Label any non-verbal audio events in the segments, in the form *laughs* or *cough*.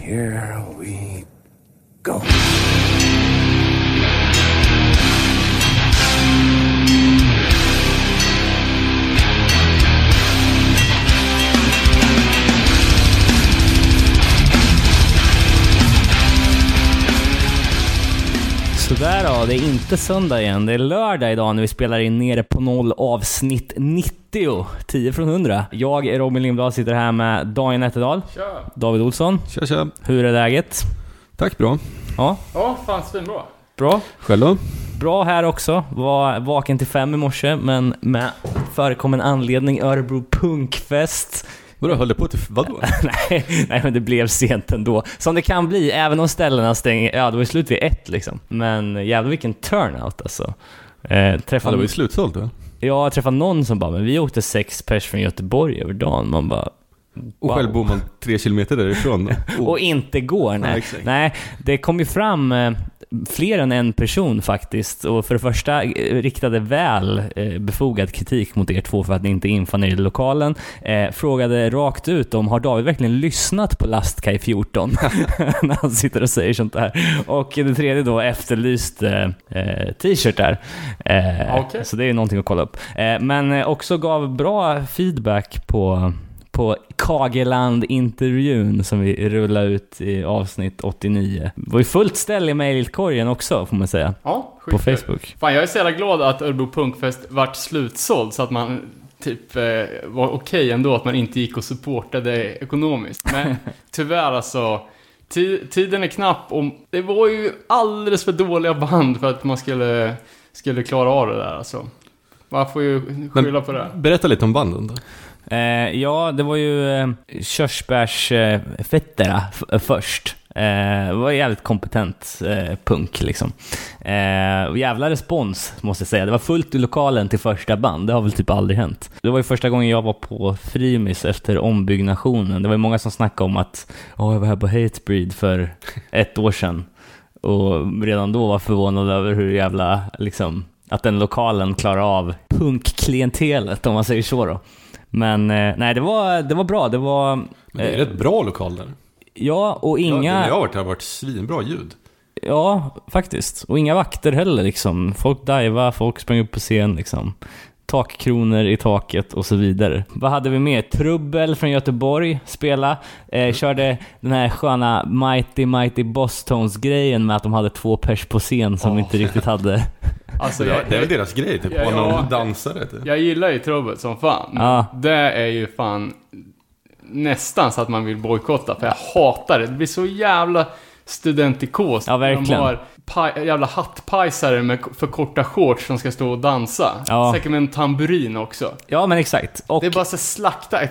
Here we go. Sådär då, det är inte söndag igen. Det är lördag idag när vi spelar in Nere på noll avsnitt 90. 10 från 100. Jag, Robin Lindblad, sitter här med Daniel Nätterdal. Tja! David Olsson. Tja tja. Hur är läget? Tack, bra. Ja, Ja, fan svinbra. bra. Själv då? Bra här också. Var vaken till fem i morse, men med förekommen anledning Örebro Punkfest. Vadå, höll det på till... Vadå? *laughs* nej, nej, men det blev sent ändå. Som det kan bli, även om ställena stänger. Ja, det var ju slut vid ett liksom. Men jävlar vilken turnout alltså. Eh, Ja, träffade, det var ju slutsålt va? jag träffade någon som bara, men vi åkte sex pers från Göteborg över dagen. Man bara... Och wow. själv bor man tre kilometer därifrån. *laughs* Och inte går, Ja, nej. exakt. nej, det kom ju fram eh, fler än en person faktiskt. Och för det första eh, riktade väl eh, befogad kritik mot er två för att ni inte infann er i lokalen. Eh, frågade rakt ut om, har David verkligen lyssnat på Lastkaj 14? *laughs* När han sitter och säger sånt där. Och det tredje då efterlyste eh, t-shirtar. Eh, Okej. Så det är ju någonting att kolla upp. Eh, men eh, också gav bra feedback på på Kageland-intervjun som vi rullade ut i avsnitt 89. Det var ju fullt ställ i mejlkorgen också, får man säga. Ja, På. Facebook. Fan, jag är så jävla glad att Örebro Punkfest vart slutsåld så att man typ eh, var okej ändå att man inte gick och supportade ekonomiskt. Men *laughs* tyvärr alltså, ti- tiden är knapp och det var ju alldeles för dåliga band för att man skulle, skulle klara av det där alltså. Man får ju skylla på det. Berätta lite om banden då. Eh, ja, det var ju eh, körsbärsfetterna eh, f- först. Eh, det var jävligt kompetent eh, punk liksom. Eh, och jävla respons, måste jag säga. Det var fullt i lokalen till första band. Det har väl typ aldrig hänt. Det var ju första gången jag var på Frimis efter ombyggnationen. Det var ju många som snackade om att oh, jag var här på Hatebreed för ett år sedan. Och redan då var förvånad över hur jävla, liksom, att den lokalen klarar av punkklientelet, om man säger så då. Men eh, nej, det var, det var bra. Det var... Men det är eh, rätt bra lokal där. Ja, och Ja, inga... när jag har varit där har varit svinbra ljud. Ja, faktiskt. Och inga vakter heller liksom. Folk daiva, folk sprang upp på scen liksom. Takkronor i taket och så vidare. Vad hade vi mer? Trubbel från Göteborg spela. Eh, körde den här sköna Mighty Mighty Boss Tones-grejen med att de hade två pers på scen som Åh. inte riktigt hade... *laughs* Alltså, det, jag, är, det är väl deras grej, typ. Ja, Ja, ja. någon dansare. Typ. jag gillar ju trubbet som fan. Ja. Det är ju fan nästan så att man vill bojkotta, för jag hatar det. Det blir så jävla studentikos. Ja, verkligen. De har paj, jävla hattpajsare med för korta shorts som ska stå och dansa. Ja. Säkert med en tamburin också. Ja, men exakt. Och Det är bara så slakta här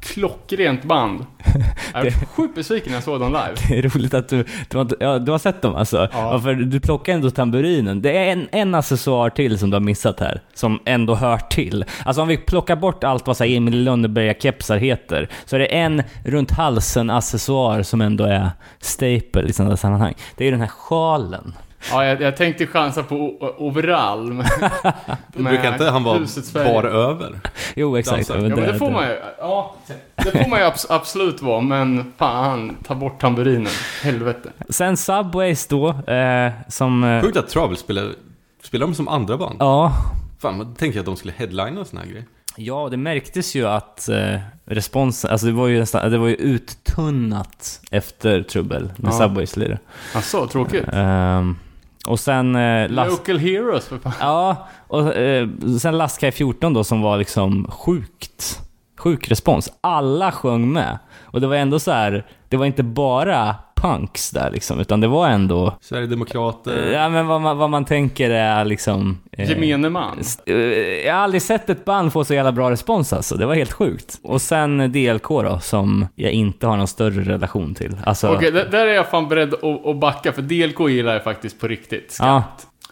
klockrent band. *laughs* Jag är sjukt besviken när jag såg dem live. *laughs* Det är roligt att du, du, har, ja, du har sett dem alltså. Ja. Ja. för du plockar ändå tamburinen. Det är en, en accessoar till som du har missat här, som ändå hör till. Alltså om vi plockar bort allt vad så här Emil Lönneberga-kepsar heter, så är det en runt halsen-accessoar som ändå är staple i sådana sammanhang. Det är ju den här sjalen. Ja, jag, jag tänkte chansa på overall. med- *laughs* Brukar inte han vara bar över? Jo, exakt. Ja, men det får man ju. Ja, det får man ju abs- absolut vara, men fan, ta bort tamburinen. Helvete. Sen Subways då, eh, som... Eh, Sjukt att Travel spelar, spelar de som andra band. ja, Fan, man tänkte jag att de skulle headlina och såna här grejer. Ja, det märktes ju att eh, responsen, alltså det var ju nästan, det var ju uttunnat efter Trubbel med Ja. Subways lirade. Alltså, tråkigt. Ehm, och sen eh, last, Local Heroes för fan. Ja, och eh, sen Lastkaj 14 då som var liksom sjukt, sjuk respons. Alla sjöng med. Och det var ändå så här, det var inte bara punks där liksom, utan det var ändå, Sverigedemokrater. ja men vad man, vad man tänker är liksom... eh, Gemene man. Eh, Jag har aldrig sett ett band få så jävla bra respons alltså. Det var helt sjukt. Och sen DLK då, som jag inte har någon större relation till. Alltså, Okej, där, där är jag fan beredd att, backa, för DLK gillar jag faktiskt på riktigt. ja,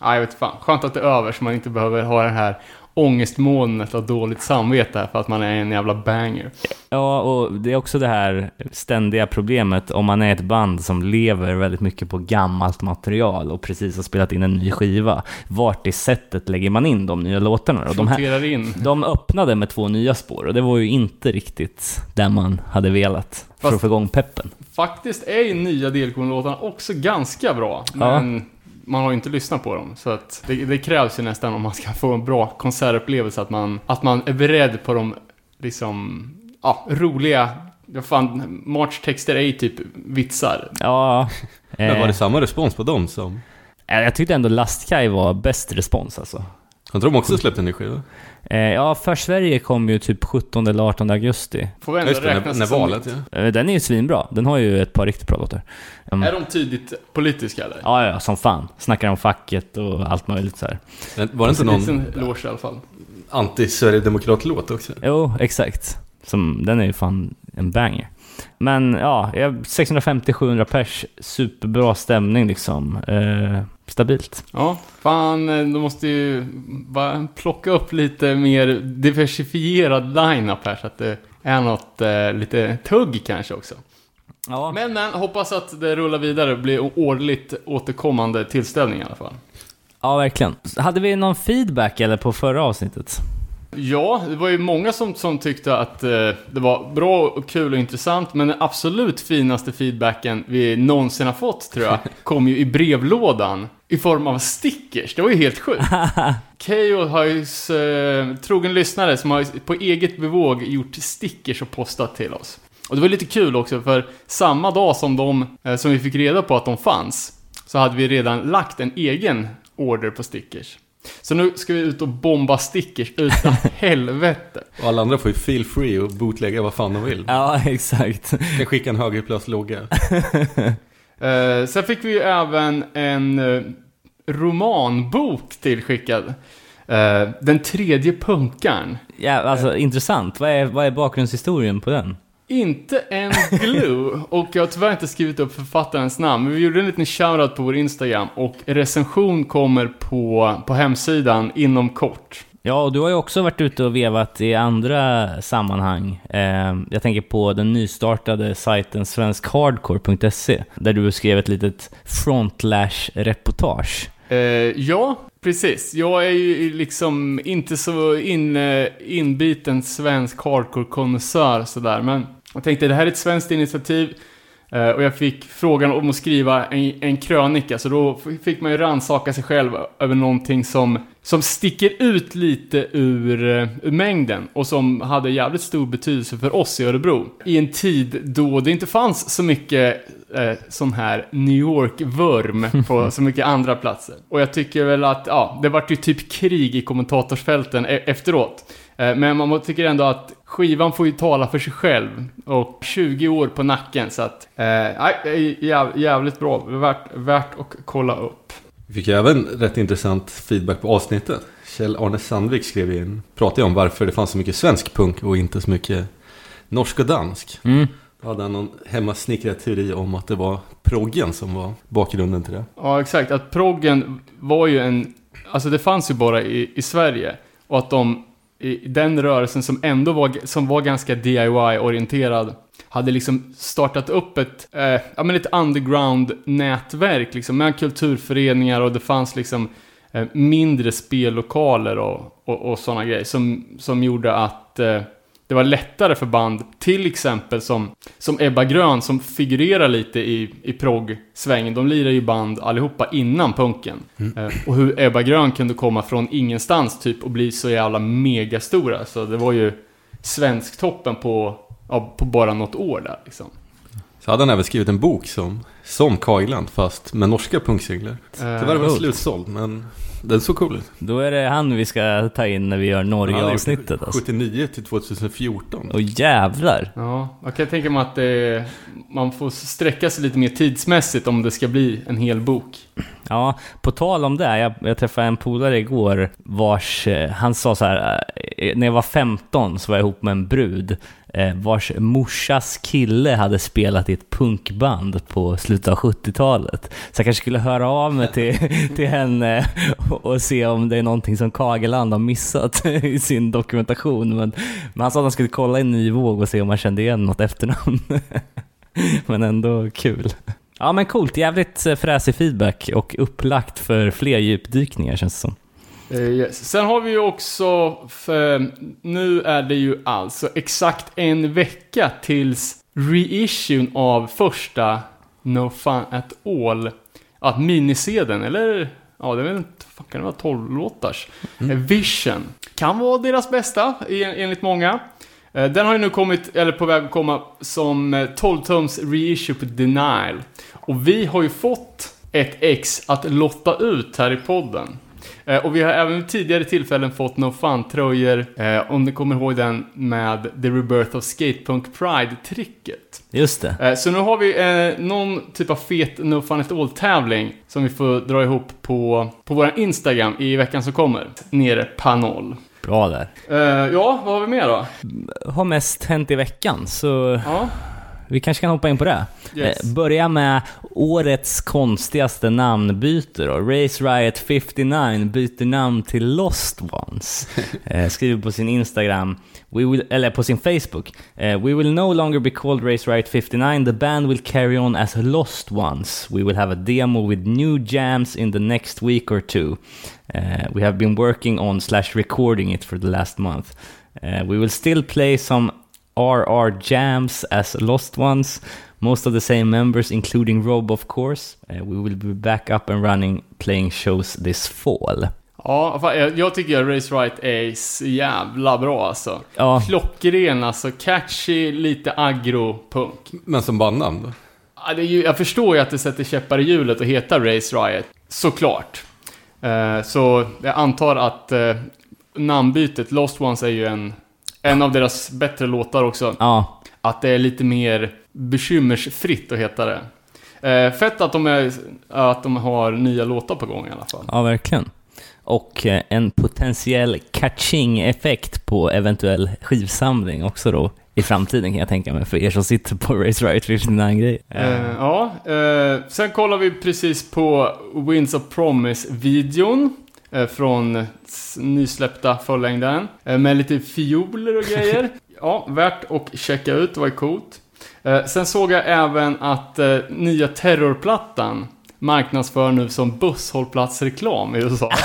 Ja, jag vet fan. Skönt att det är över, så man inte behöver ha den här ångestmolnet av dåligt samvete för att man är en jävla banger. Ja, och det är också det här ständiga problemet om man är ett band som lever väldigt mycket på gammalt material och precis har spelat in en ny skiva. Vart i sättet lägger man in de nya låtarna? Och de, här, in. de öppnade med två nya spår och det var ju inte riktigt där man hade velat för Fast- att få igång peppen. Faktiskt är ju nya delkornlåtarna också ganska bra, men man har ju inte lyssnat på dem. Så att det, det krävs ju nästan om man ska få en bra konsertupplevelse att man, att man är beredd på de liksom, ja, roliga, vad fan, March-texter är ju typ vitsar. Ja, Men var eh, det samma respons på dem som... jag tyckte ändå Lastkaj var bäst respons alltså. Har inte de också släppt en ny skiva? Eh, ja, för Sverige kom ju typ 17 eller 18 augusti. Får vi ändå just när, räkna när som- valet ja. Eh, Den är ju svinbra. Den har ju ett par riktigt bra låtar. Mm. Är de tydligt politiska eller? Ja, ja, som fan. Snackar om facket och allt möjligt så här. Men Var det inte En någon eloge i alla fall. anti-Sverigedemokrat-låt också? Jo, exakt. Som, den är ju fan en banger. Men ja, jag- 650-700 pers, superbra stämning liksom. Eh, stabilt. Ja, fan, eh, de måste ju bara plocka upp lite mer diversifierad line-up här så att det är något eh, lite tugg kanske också. Ja. Men, men, hoppas att det rullar vidare och blir årligt återkommande tillställning i alla fall. ja, verkligen. Hade vi någon feedback eller på förra avsnittet? Ja, det var ju många som, som tyckte att eh, det var bra och kul och intressant, men den absolut finaste feedbacken vi någonsin har fått, tror jag, *laughs* kom ju i brevlådan i form av stickers. Det var ju helt sjukt. *laughs* Keyyo har ju, eh, trogen lyssnare, som har på eget bevåg gjort stickers och postat till oss. Och det var lite kul också, för samma dag som de, eh, som vi fick reda på att de fanns, så hade vi redan lagt en egen order på stickers. Så nu ska vi ut och bomba stickers utan *laughs* helvete. Och alla andra får ju feel free och bootlägga vad fan de vill. Ja, *laughs* exakt. Kan skicka en högerplös logga. *laughs* Eh, sen fick vi ju även en eh, romanbok tillskickad. Eh, den tredje punkaren. Ja, alltså intressant. Vad är, vad är bakgrundshistorien på den? Inte en glue, och jag har tyvärr inte skrivit upp författarens namn, men vi gjorde en liten shoutout på vår Instagram och recension kommer på, på hemsidan inom kort. Ja, och du har ju också varit ute och vevat i andra sammanhang. Eh, jag tänker på den nystartade sajten svenskhardcore.se där du skrev ett litet frontlash-reportage. Eh, ja, precis. Jag är ju liksom inte så in, eh, inbiten svensk hardcore-konnässör sådär, men jag tänkte det här är ett svenskt initiativ eh, och jag fick frågan om att skriva en, en krönika, så då fick man ju rannsaka sig själv över någonting som, som sticker ut lite ur, eh, ur mängden och som hade jävligt stor betydelse för oss i Örebro. I en tid då det inte fanns så mycket eh, sån här New York-vurm på *laughs* så mycket andra platser. Och jag tycker väl att, ja, det vart ju typ krig i kommentatorsfälten e- efteråt. Eh, men man tycker ändå att skivan får ju tala för sig själv. Och 20 år på nacken, så att, eh, jäv, jävligt bra. Värt, värt att kolla upp. Vi fick ju även rätt intressant feedback på avsnittet. Kjell-Arne Sandvik skrev in, pratade om varför det fanns så mycket svensk punk och inte så mycket norsk och dansk. Mm. Då hade han någon hemmasnickrad teori om att det var proggen som var bakgrunden till det. Ja, exakt. Att proggen var ju en... Alltså det fanns ju bara i, i Sverige. Och att de, i den rörelsen som ändå var, som var ganska DIY-orienterad, hade liksom startat upp ett, eh, ja men ett underground-nätverk liksom, med kulturföreningar och det fanns liksom eh, mindre spellokaler och, och, och sådana grejer som, som gjorde att eh, det var lättare för band, till exempel som, som Ebba Grön som figurerar lite i, i progg-svängen. De lirar ju band allihopa innan punken. Eh, och hur Ebba Grön kunde komma från ingenstans typ och bli så jävla megastora. Så det var ju svensktoppen på, ja, på bara något år där liksom. Så hade han även skrivit en bok som, som Kailand fast med norska punksinglar. Tyvärr var den slutsåld men den såg cool ut. Då är det han vi ska ta in när vi gör Norge-avsnittet alltså. 79 till 2014. Och jävlar! Ja, jag kan tänka mig att det, man får sträcka sig lite mer tidsmässigt om det ska bli en hel bok. Ja, på tal om det, jag, jag träffade en polare igår vars, eh, han sa så här, eh, när jag var 15 så var jag ihop med en brud eh, vars morsas kille hade spelat i ett punkband på slutet av 70-talet. Så jag kanske skulle höra av mig till, *laughs* till henne och, och se om det är någonting som Kageland har missat *laughs* i sin dokumentation. Men, men han sa att han skulle kolla i en ny våg och se om han kände igen något efternamn. *laughs* men ändå kul. Ja men coolt, jävligt eh, fräsig feedback och upplagt för fler djupdykningar känns det som. Eh, yes. Sen har vi ju också, nu är det ju alltså exakt en vecka tills reissuen av första No Fun At All, att minisedeln, eller ja, det är väl inte, fan kan det vara 12 låtars? Eh, Vision. Kan vara deras bästa, en- enligt många. Eh, Den har ju nu kommit, eller på väg att komma, som eh, 12-tums reissue på Denial. Och vi har ju fått ett ex att lotta ut här i podden. Eh, Och vi har även tidigare tillfällen fått No Fun-tröjor, eh, om ni kommer ihåg den med The Rebirth of Skatepunk Pride-tricket. Just det. Eh, Så nu har vi någon typ av fet No Fun At All-tävling som vi får dra ihop på, på vår Instagram i veckan som kommer. Nere Panol. Bra där. Ja, vad har vi mer då? Har mest hänt i veckan, så Ja, vi kanske kan hoppa in på det. yes. Eh, Börja med årets konstigaste namnbyte då. Race Riot 59 byter namn till Lost Ones. *laughs* Eh, skriver på sin Instagram, we will, eller på sin Facebook. Eh, We will no longer be called Race Riot 59, the band will carry on as Lost Ones. We will have a demo with new jams in the next week or two. Uh, we have been working on slash recording it for the last month. Uh, we will still play some RR jams as Lost Ones. Most of the same members, including Rob, of course. Uh, we will be back up and running, playing shows this fall. Ja, jag, tycker att Race Right är så jävla bra alltså. Ja, Klockren alltså, catchy, lite agro-punk. Men som bandnamn då? Ja, det är ju, jag förstår ju att det sätter käppar i hjulet att heta Race Riot, såklart. Eh, så jag antar att eh, namnbytet, Lost Ones, är ju en, en av deras bättre låtar också. ja, Att det är lite mer bekymmersfritt att heta det. Eh, fett att de, är, att de har nya låtar på gång i alla fall. ja, verkligen. Och eh, en potentiell catching-effekt på eventuell skivsamling också då i framtiden kan jag tänka mig, för er som sitter på Race Riot 59-grejer. Eh, ja, eh, sen kollar vi precis på Winds of Promise-videon. Eh, från nysläppta fullängdaren. Eh, med lite fioler och grejer. *laughs* ja, värt att checka ut, det var ju coolt. Eh, sen såg jag även att nya Terrorplattan marknadsför nu som busshållplatsreklam i USA. *laughs*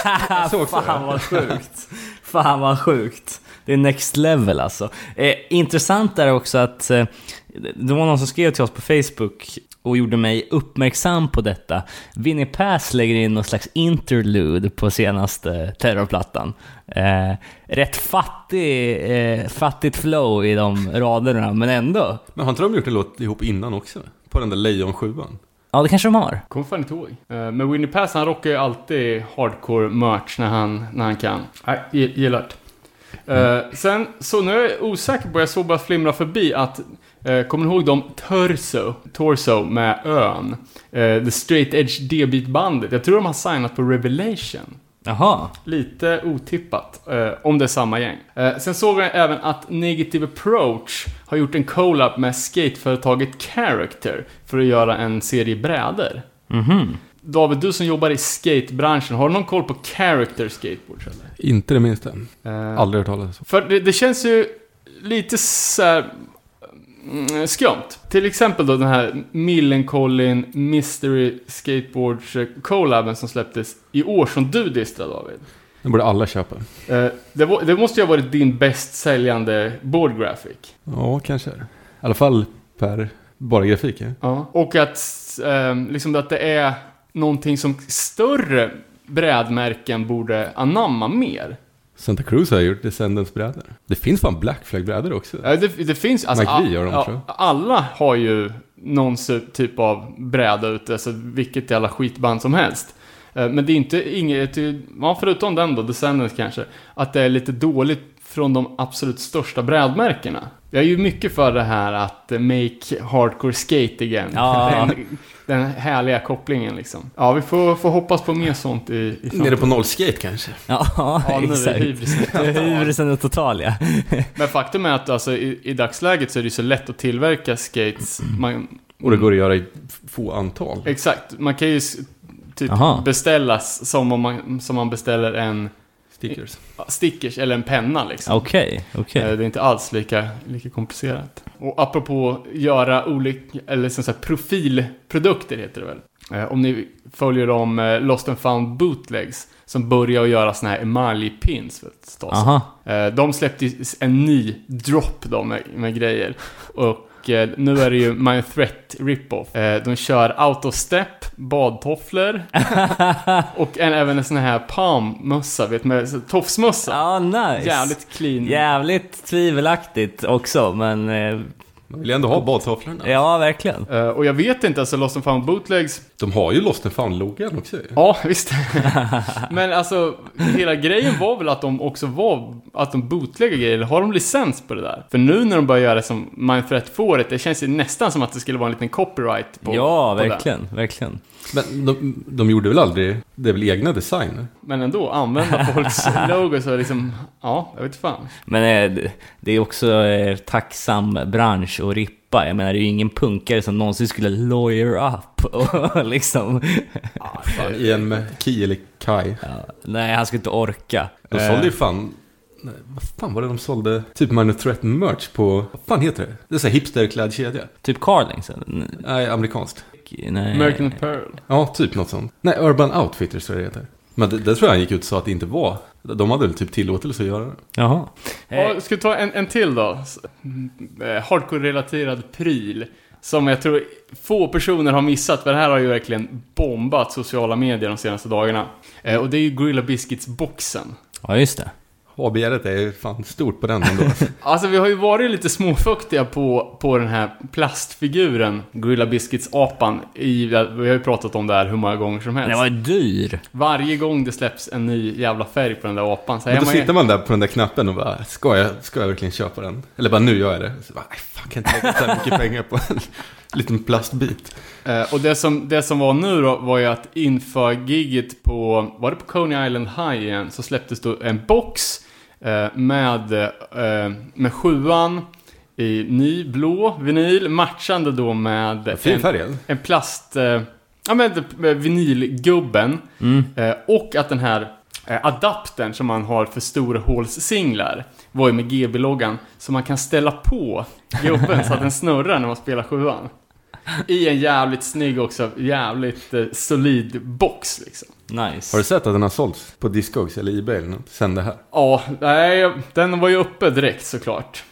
Fan vad sjukt. Fan vad sjukt. Det är next level alltså. Eh, intressant är också att eh, det var någon som skrev till oss på Facebook och gjorde mig uppmärksam på detta. Vinnie Pass lägger in någon slags interlude på senaste terrorplattan. Eh, rätt fattig, eh, fattigt flow i de raderna, men ändå. Men har inte de gjort en låt ihop innan också? På den där Lejon-sjuan? Ja, det kanske de har. Kommer fan inte ihåg. Eh, Men Winnie Pass han rockar ju alltid hardcore merch när han, när han kan. Nej, gi- gillar det. Eh, sen, så nu är jag osäker på, jag såg bara flimra förbi att, kommer ni ihåg de Torso, Torso med ön? Eh, The Straight Edge D-beat-bandet. Jag tror de har signat på Revelation. Jaha. Lite otippat, eh, om det är samma gäng. Eh, sen såg jag även att Negative Approach har gjort en collab med skateföretaget Character för att göra en serie brädor. Mhm. David, du som jobbar i skatebranschen, har du någon koll på Character Skateboards eller? Inte det minsta. Eh, Aldrig hört talas om. För det, det känns ju lite så här, mm, skumt. Till exempel då den här Millencolin Mystery Skateboards eh, collaben som släpptes i år som du distrade David. Den borde alla köpa. Eh, det, var, det måste ju ha varit din bäst säljande board graphic. Ja, kanske. I alla fall per bara grafik. Ja. Ja. Och att, eh, liksom att det är någonting som större brädmärken borde anamma mer. Santa Cruz har gjort Descendants-brädor. Det finns fan Black Flag-brädor också. Ja, det, det finns, alltså, V gör dem, ja, tror alla har ju någon typ av bräda ute, alltså vilket jävla skitband som helst. Eh, Men det är inte inget, ja, förutom den då, Descendants kanske, att det är lite dåligt från de absolut största brädmärkena. Jag är ju mycket för det här att make hardcore skate again. Ja. *laughs* Den, den härliga kopplingen liksom. Ja, vi får, får hoppas på mer sånt i, i Nere på nollskate kanske. Ja, Ja, nu är *laughs* exakt. hybrisen Hybrisen är total ja. *laughs* Men faktum är att alltså, i, i dagsläget så är det så lätt att tillverka skates. Man, Och det går att göra i få antal. Exakt, man kan ju typ Aha. beställas som om man, som man beställer en Stickers. stickers eller en penna liksom. Okej, okej. Eh, Det är inte alls lika, lika komplicerat. Och apropå göra olika, eller som sagt profilprodukter heter det väl. Eh, Om ni följer de eh, Lost and found bootlegs som börjar att göra såna här emaljpins De släppte en ny drop då med, med grejer. Och nu är det ju My Threat Rip-Off. Eh, De kör autostep, badtofflor *laughs* och en, även en sån här palmmössa, vet med tofsmössa. Ja, nice. Jävligt clean. Jävligt tvivelaktigt också, men... eh, Man vill ju ändå ha badtofflorna. Ja, verkligen. Eh, och jag vet inte, alltså Lost and found bootlegs, De har ju Lost and found-loggan också ja visst. *laughs* Men alltså, hela grejen var väl att de också var, att de bootlägger grejer, eller har de licens på det där? För nu när de börjar göra det som Mindthreat får det känns ju nästan som att det skulle vara en liten copyright på ja, på det. verkligen, verkligen. Men de, de gjorde väl aldrig, det är väl egna designer? Men ändå, använda *laughs* folks logos och liksom, ja, jag vet fan. Men eh, det- det är också eh, tacksam bransch att rippa. Jag menar, det är ju ingen punkare som någonsin skulle lawyer up *laughs* och liksom... Fan, I en med Ki eller Kai. Ja, nej, han skulle inte orka. De Eh, sålde ju fan... Nej, vad fan var det de sålde? Typ Minor Threat merch på... Vad fan heter det? Det är så här hipsterklädkedja. Typ Carlings Nej, amerikanskt. Nej. American Apparel. Ja, typ något sånt. Nej, Urban Outfitters tror jag det heter. Men det, det tror jag han gick ut och sa att det inte var. De hade väl typ tillåtelse att göra det. Jaha. Eh, Ja, ska vi ta en, en till då? Eh, Hardcore-relaterad pryl. Som jag tror få personer har missat, för det här har ju verkligen bombat sociala medier de senaste dagarna. Eh, och det är ju Gorilla Biscuits-boxen. ja, just det. Ha-begäret är fan stort på den ändå. *laughs* Alltså vi har ju varit lite småfuktiga på, på den här plastfiguren, Gorilla Biscuits-apan. I, vi har ju pratat om det här hur många gånger som helst. Den var ju dyr. Varje gång det släpps en ny jävla färg på den där apan så Men då man ju... sitter man där på den där knappen och bara, ska jag, ska jag verkligen köpa den? Eller bara, nu gör jag det. Så bara, "Nej, fan kan jag inte lägga så här mycket pengar på en liten plastbit. Eh, och det som, det som var nu då var ju att inför gigget på, var det på Coney Island High igen, så släpptes då en box eh, med, eh, med sjuan i ny blå vinyl, matchande då med Fin en, en plast, eh, ja men vinylgubben. Mm. Eh, och att den här eh, adaptern som man har för storhålssinglar var ju med GB-loggan. Så man kan ställa på gubben så att den snurrar när man spelar sjuan. I en jävligt snygg också, jävligt eh, solid box liksom. Nice. Har du sett att den har sålts på Discogs eller Ebay eller något? Sen det här? Ja, nej, den var ju uppe direkt såklart.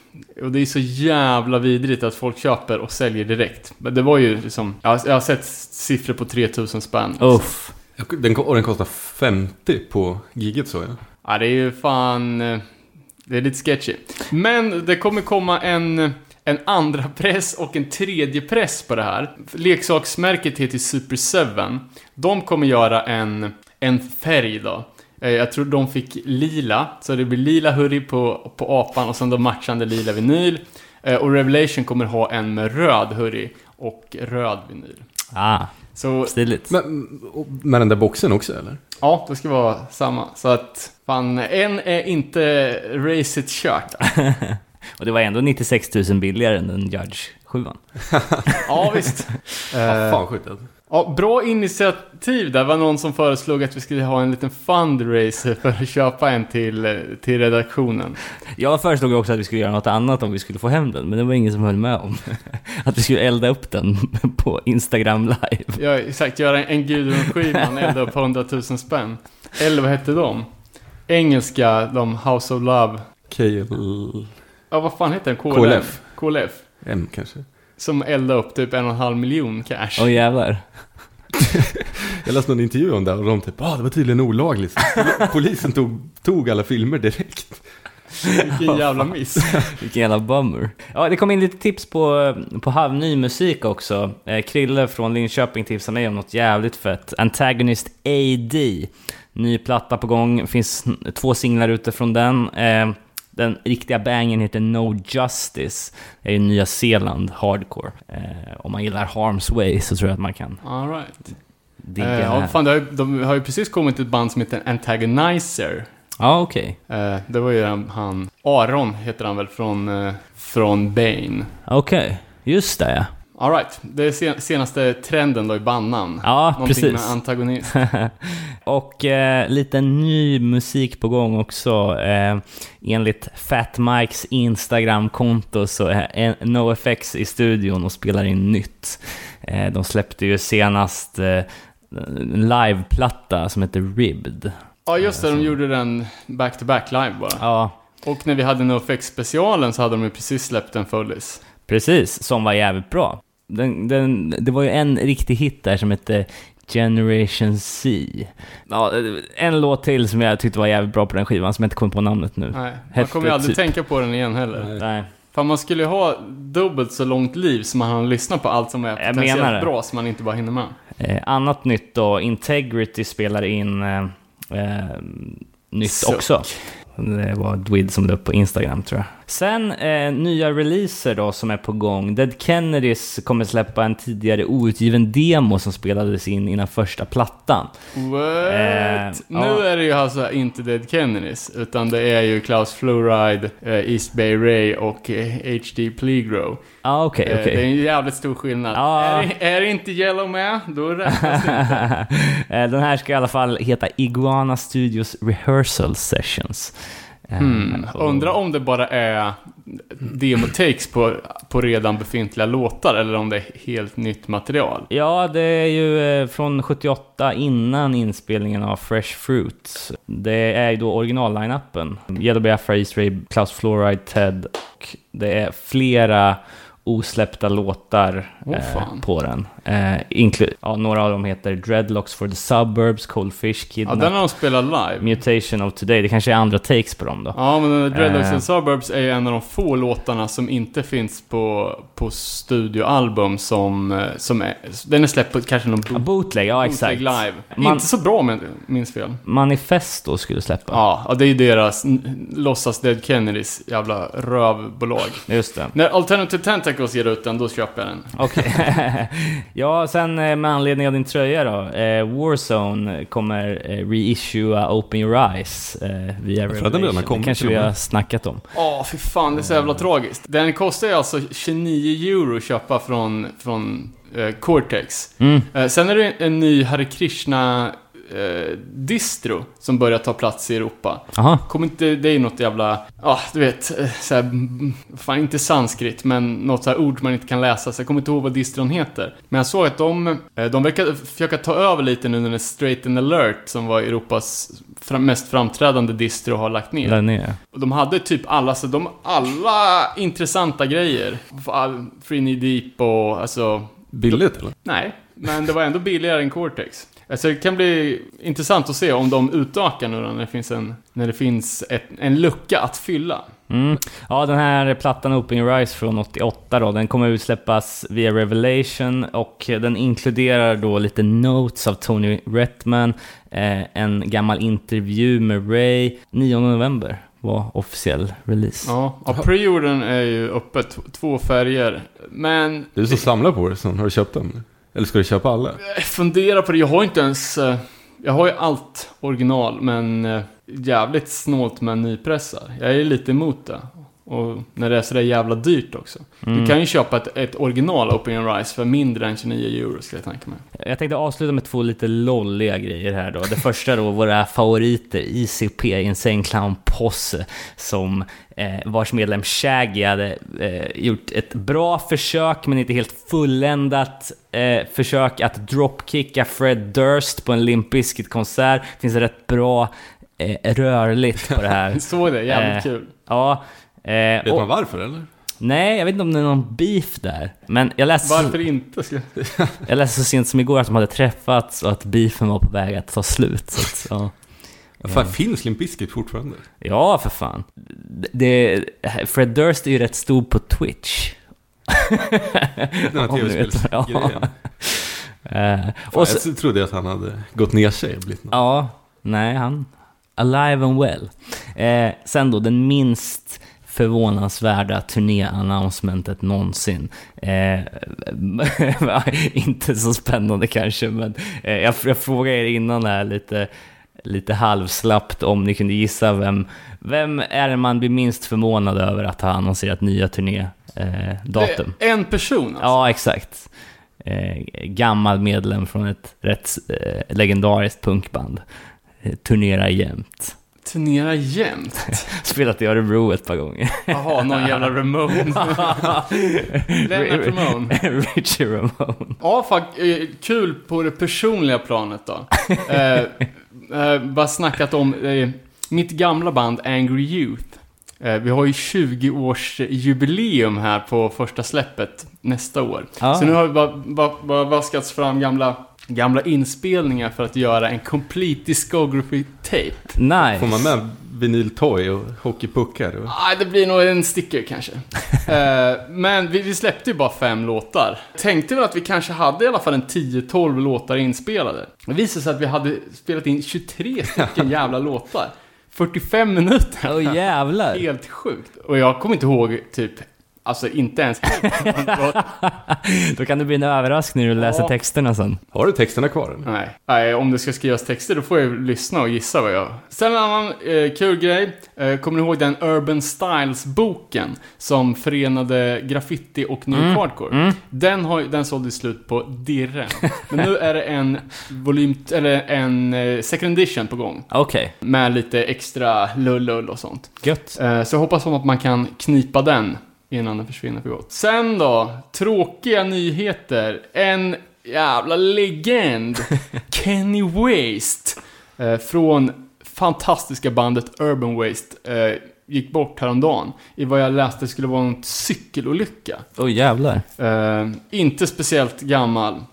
Och det är så jävla vidrigt att folk köper och säljer direkt. Men det var ju liksom, jag har, jag har sett siffror på 3000 spänn. Uff. Den, och den kostar 50 på giget så ja. Ja, det är ju fan... eh, Det är lite sketchy. Men det kommer komma en, en andra press och en tredje press på det här. Leksaksmärket heter Super 7. De kommer göra en, en färg då. Eh, Jag tror de fick lila, så det blir lila hurry på, på apan och sen då matchande lila vinyl. Eh, Och Revelation kommer ha en med röd hurry och röd vinyl. Ah, Så stiligt. Men med den där boxen också eller? Ja, det ska vara samma. Så att, fan, en är inte racet kört. *laughs* *laughs* Och det var ändå 96 000 billigare än den Judge 7 *laughs* Ja, visst. *laughs* Ja, Eh, fan sjukt alltså. ja, bra initiativ där. Det var någon som föreslog att vi skulle ha en liten fundraiser för att köpa en till, eh, till redaktionen. Jag föreslog också att vi skulle göra något annat om vi skulle få hem den, men det var ingen som höll med om. Att vi skulle elda upp den på Instagram live. Har exakt, göra en, en Gudrun Schyman elda upp 100 000 spänn. Eller vad hette de? Engelska, de House of Love. KL... Ja, vad fan heter den? KLF? KLF. KLF. M kanske? Som eldade upp typ en och en halv miljon cash. Åh jävlar. *laughs* Jag läste någon intervju om det och de typ, ah det var tydligen olagligt. Polisen tog, tog alla filmer direkt. Vilken jävla miss. *laughs* Vilken jävla bummer. Ja, det kom in lite tips på, på halvny musik också. Eh, Krille från Linköping tipsade mig om något jävligt fett. Antagonist AD. Ny platta på gång, finns två singlar ute från den. Eh, Den riktiga bangen heter No Justice. Det är ju Nya Zeeland hardcore. Eh, om man gillar Harm's Way så tror jag att man kan All right. digga Eh, det ja, fan, det har, ju- de har ju precis kommit ett band som heter Antagonizer. Ja, okej. Eh, det var ju han- han, Aron heter han väl från, eh, från Bane. Okej, just det ja. All right. det är sen, senaste trenden då i bandnamn. Ja, Någonting precis. med antagonist. *laughs* och eh, lite ny musik på gång också. Eh, enligt Fat Mikes Instagram-konto så är en- NoFX i studion och spelar in nytt. Eh, de släppte ju senast eh, liveplatta som heter Ribbed. Ja, just det. De gjorde den back-to-back live bara. Ja, Och när vi hade NoFX-specialen så hade de ju precis släppt en fullis. precis. Som var jävligt bra. Den, den, det var ju en riktig hit där som hette Generation C. Ja, en låt till som jag tyckte var jävligt bra på den skivan som jag inte kommer på namnet nu. Nej, man kommer ju aldrig typ- tänka på den igen heller. Nej. Fan, man skulle ju ha dubbelt så långt liv som man har lyssnat på allt som är potentiellt bra, så man inte bara hinner med. Eh, annat nytt då, Integrity spelar in eh, eh, nytt Suck. också. Det var Dwid som la upp på Instagram tror jag. Sen eh, nya releaser då som är på gång. Dead Kennedys kommer släppa en tidigare outgiven demo som spelades in innan första plattan. What? Eh, nu ja. är det ju alltså inte Dead Kennedys, utan det är ju Klaus Fluoride, eh, East Bay Ray och eh, HD Plegro. Ja, ah, okej, Eh, okej. Det är en jävligt stor skillnad. Ja. Är, är inte Yellow med, då räknas det inte. *laughs* Eh, Den här ska i alla fall heta Iguana Studios Rehearsal Sessions. Hmm. och- Undrar om det bara är demo-takes på, på redan befintliga låtar, eller om det är helt nytt material. Ja, det är ju eh, från 78 innan inspelningen av Fresh Fruit. Det är ju då original-line-upen. Yellow Biafra, East Ray, Klaus Fluoride, Ted och det är flera osläppta låtar Åh, eh, på den. Eh, ja, några av dem heter Dreadlocks for the Suburbs, Cold Fish, Ja, Kidnap, den har de spelat live. Mutation of Today. Det kanske är andra takes på dem då. Ja, men där Dreadlocks Eh. and Suburbs är ju en av de få låtarna som inte finns på, på studioalbum som, eh, som är... Den är släppt på kanske någon Ja, boot, bootleg, ja exakt. bootleg live. Man- Inte så bra om jag minns fel. Manifesto skulle släppa. Ja, och det är ju deras låtsas Dead Kennedys jävla rövbolag. Just det. När Alternative Tentacles ger ut den, då köper jag den. Okej. *laughs* ja, sen eh, med anledning av din tröja då. Eh, Warzone kommer eh, reissua Open Your Eyes eh, via tror att den redan har Revelation. kommit Det kanske vi har snackat om. Åh, fy fan, det är så jävla tragiskt. Den kostar ju alltså 29 euro att köpa från, från eh, Cortex. Mm. Eh, sen är det en ny Hare Krishna eh, distro som börjar ta plats i Europa. Aha. Kommer inte, det är något jävla, ja du vet, eh, så här, mm, fan inte sanskrit, men något här ord man inte kan läsa, så jag kommer inte ihåg vad distron heter. Men jag såg att de, eh, de verkar försöka ta över lite nu när Straight and alert, som var Europas fram, mest framträdande distro, har lagt ner. Där nere. Och de hade typ alla, så de, alla intressanta grejer. Free Knee Deep och alltså, Billigt eller? nej. Men det var ändå billigare än Cortex. Alltså det kan bli intressant att se om de utökar nu då, när det finns en, när det finns ett, en lucka att fylla. Mm. Ja, den här plattan Open Your Eyes från 88 då, den kommer utsläppas via Revelation och den inkluderar då lite notes av Tony Retman, eh, en gammal intervju med Ray. 9 november var officiell release. Ja, ja preordern är ju öppet, två färger. Men Du så samlar på det, så har du köpt den? Eller ska du köpa alla? Eh, jag funderar på det, jag har inte ens... Eh, jag har ju allt original, men eh, jävligt snålt med nypressar. Jag är lite emot det. Och när det är sådär jävla dyrt också. Mm. Du kan ju köpa ett, ett original Open Eyes för mindre än 29 euro, skulle jag tänka mig. Jag tänkte avsluta med två lite lolliga grejer här då. Det första då, våra favoriter, ICP, Insane Clown Posse, som eh, vars medlem Shaggy hade eh, gjort ett bra försök, men inte helt fulländat eh, försök att dropkicka Fred Durst på en Limp Bizkit-konsert. Det finns rätt bra eh, rörligt på det här. *laughs* Såg det, jävligt Eh, kul. Ja. Eh, Vet och, man varför eller? nej, jag vet inte om det är någon beef där. Men jag läste... Varför inte? Ska... *laughs* Jag läste så sent som igår att de hade träffats och att beefen var på väg att ta slut. Så att, ja. Ja. Fan, finns Limp Bizkit fortfarande? ja, för fan. Det, Fred Durst är ju rätt stor på Twitch. Den här *laughs* tv-spelsgrejen. Och så, Jag trodde att han hade gått ner sig och blivit någon. ja, nej, han... Alive and well. Eh, sen då, den minst förvånansvärda turné-announcementet någonsin. Eh, *laughs* inte så spännande kanske, men eh, jag, jag frågade er innan här lite, lite halvslappt om ni kunde gissa vem, vem är det man blir minst förvånad över att ha annonserat nya turnédatum? Är En person alltså. Ja, exakt. Eh, gammal medlem från ett rätt eh, legendariskt punkband. Eh, turnerar jämt. Turnera jämt. *laughs* Spelat i Örebro ett par gånger. Jaha, någon jävla Ramone. *laughs* Lennart Ramone. *laughs* Richie Ramone. Ja, fuck, eh, kul på det personliga planet då. Eh, eh, bara snackat om eh, mitt gamla band Angry Youth. Eh, vi har ju 20-årsjubileum här på första släppet nästa år. Ah. Så nu har vi bara, bara, bara vaskats fram gamla, gamla inspelningar för att göra en complete discography tape. Nice. Får man med vinyltoy och hockeypuckar? Och... Ah, det blir nog en sticker kanske. *laughs* Eh, men vi, vi släppte ju bara fem låtar. Tänkte väl att vi kanske hade i alla fall en 10-12 låtar inspelade. Det visade sig att vi hade spelat in 23 stycken *laughs* jävla låtar. 45 minuter. Åh jävlar. Helt sjukt. Och jag kommer inte ihåg typ, alltså inte ens *laughs* Då kan det bli en överraskning när du läser Ja. texterna sen. Har du texterna kvar? eller? Nej. Nej, om det ska skrivas texter då får jag lyssna och gissa vad jag... Sen en annan eh, kul grej. Eh, kommer ni ihåg den Urban Styles-boken som förenade graffiti och new Mm. hardcore? Den, har, den sålde slut på dirren. Men nu är det en volym, eller en eh, second edition på gång. Okej, Med lite extra lull och sånt. gött. Eh, Så jag hoppas att man kan knipa den innan den försvinner för gott. Sen då, tråkiga nyheter. En jävla legend, *laughs* Kenny Waste, eh, från fantastiska bandet Urban Waste, eh, gick bort häromdagen i vad jag läste skulle vara en cykelolycka. Åh jävlar. Eh, inte speciellt gammal.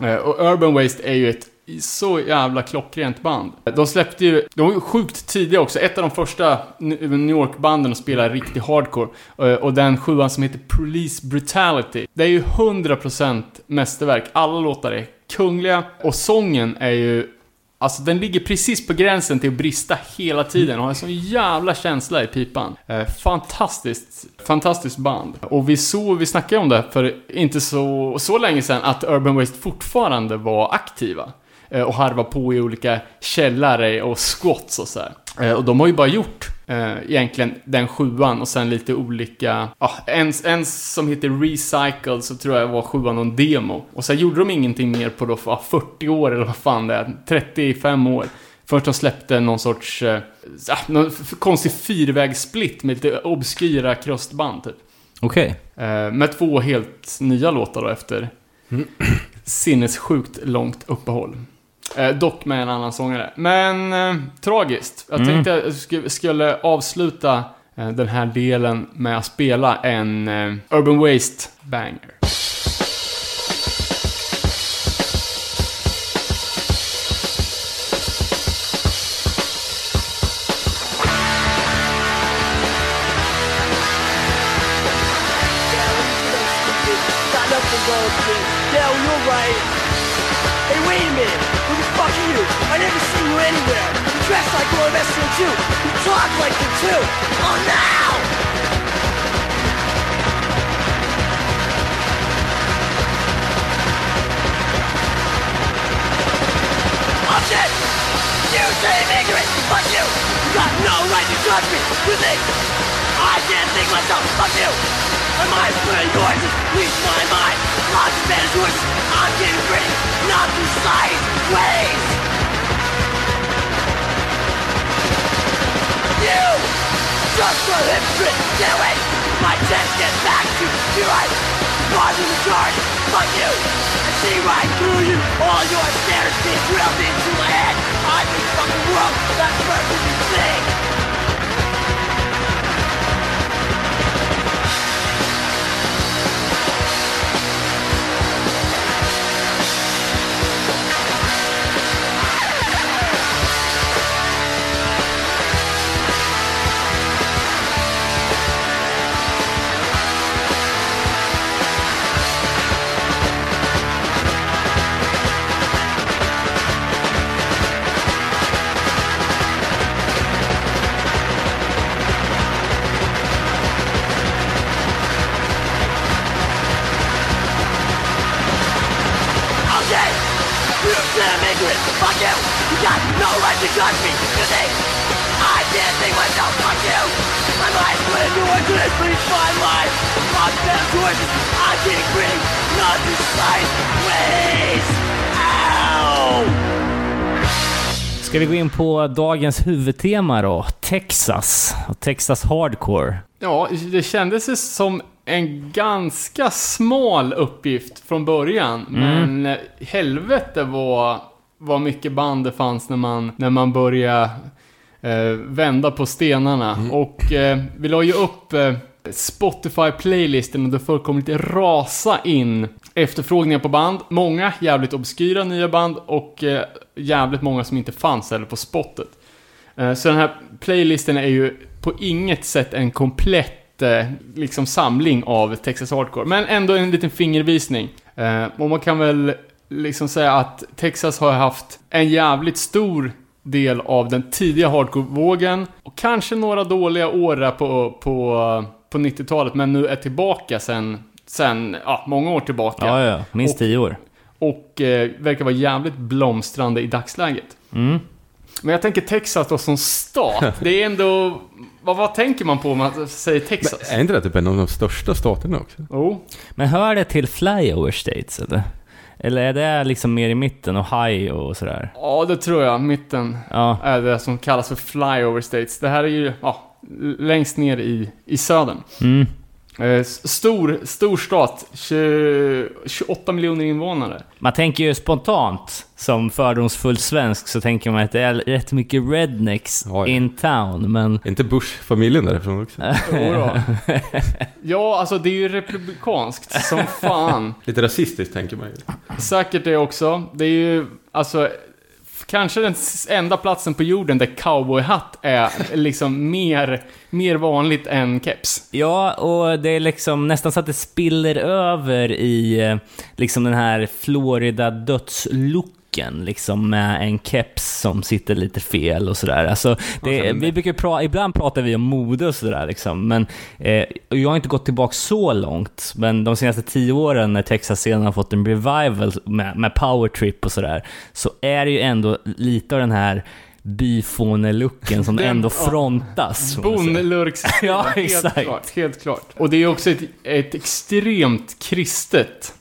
Eh, och Urban Waste är ju ett så jävla klockrent band. De släppte ju, de var ju sjukt tidiga också. Ett av de första New York-banden att spela riktig hardcore. Eh, och den sjuan som heter Police Brutality. Det är ju 100% mästerverk. Alla låtar är kungliga. Och sången är ju Alltså den ligger precis på gränsen till att brista hela tiden och har en sån jävla känsla i pipan. Eh, fantastiskt, fantastiskt band. Och vi såg, vi snackade om det för inte så, så länge sedan att Urban Waste fortfarande var aktiva. Eh, och harva på i olika källare och squats och så här. Eh, och de har ju bara gjort eh, egentligen den sjuan och sen lite olika, ja, en, en som heter Recycled så tror jag var sjuan någon demo. Och sen gjorde de ingenting mer på då för, ja, 40 år eller vad fan det är, 35 år. Först de släppte någon sorts, eh, ja, någon konstig fyrvägssplit med lite obskyra krustband typ. Okej. Eh, med två helt nya låtar då efter sinnessjukt långt uppehåll. Eh, dock med en annan sångare. Men eh, tragiskt. Jag Mm. tänkte att jag sk- skulle avsluta eh, den här delen med att spela en eh, Urban Waste banger. Yeah, well, you're right. Anywhere. Dress like one SN2. You talk like them too. Oh, now! Oh! You say I'm ignorant! Fuck you! You got no right to judge me! You think I can't think myself! Fuck you! My mind's clear, yours is my mind! Lots of bad choices! I'm getting free! Not through science ways! You! Just for hypocrite! Get away! My chance get back to you right! Cause the majority! Fuck you! I see right through you! All your standards being drilled into my head! I think fucking world! That's perfectly thing! My life! I'm down choices! I'm getting free! Not to sight! Please! Ow! Ska vi gå in på dagens huvudtema då? Texas och Texas Hardcore. Ja, det kändes ju som en ganska smal uppgift från början. Men eh, helvete vad, vad mycket band det fanns när man, när man började eh, vända på stenarna. Och eh, vi la ju upp eh, Spotify-playlisten och det förekom lite rasa in efterfrågningar på band. Många jävligt obskyra nya band och eh, jävligt många som inte fanns heller på spottet. Eh, Så den här playlisten är ju på inget sätt en komplett eh, liksom samling av Texas Hardcore, men ändå en liten fingervisning. Eh, och man kan väl liksom säga att Texas har haft en jävligt stor del av den tidiga hardcore-vågen och kanske några dåliga år där på, på, på 90-talet, men nu är tillbaka sen, sen ja, många år tillbaka. Ja, ja, minst Och- tio år. Och eh, verkar vara jävligt blomstrande i dagsläget. Mm. Men jag tänker Texas då som stat. *laughs* Det är ändå... Vad, vad tänker man på om man säger Texas? Är inte det typ en av de största staterna också? Jo. Men hör det till flyover states eller? Eller är det liksom mer i mitten, Ohio och sådär? Ja, det tror jag. Mitten Ja, är det som kallas för flyover states. Det här är ju ja, längst ner i, i södern. mm. Eh, stor, stor stat. 20, 28 miljoner invånare. Man tänker ju spontant, som fördomsfull svensk, så tänker man att det är rätt mycket rednecks Ja, ja. in town, men... Är inte Bush-familjen därifrån också? *laughs* Ja, alltså det är ju republikanskt som fan. Lite rasistiskt tänker man ju. Säkert det också. Det är ju, alltså, kanske den enda platsen på jorden där cowboyhatt är liksom mer, mer vanligt än keps. Ja, och det är liksom nästan så att det spiller över i eh, liksom den här Florida dödslooken liksom med en keps som sitter lite fel och sådär. Alltså, det, vi brukar pra, ibland pratar vi om mode och sådär liksom, men eh, jag har inte gått tillbaka så långt, men de senaste tio åren när Texas-scenen har fått en revival med, med powertrip och sådär, så är det ju ändå lite av den här byfåne-looken som *laughs* ändå frontas. Bondlurksstilen, *laughs* Ja, helt klart. Helt klart. Och det är också ett, ett extremt kristet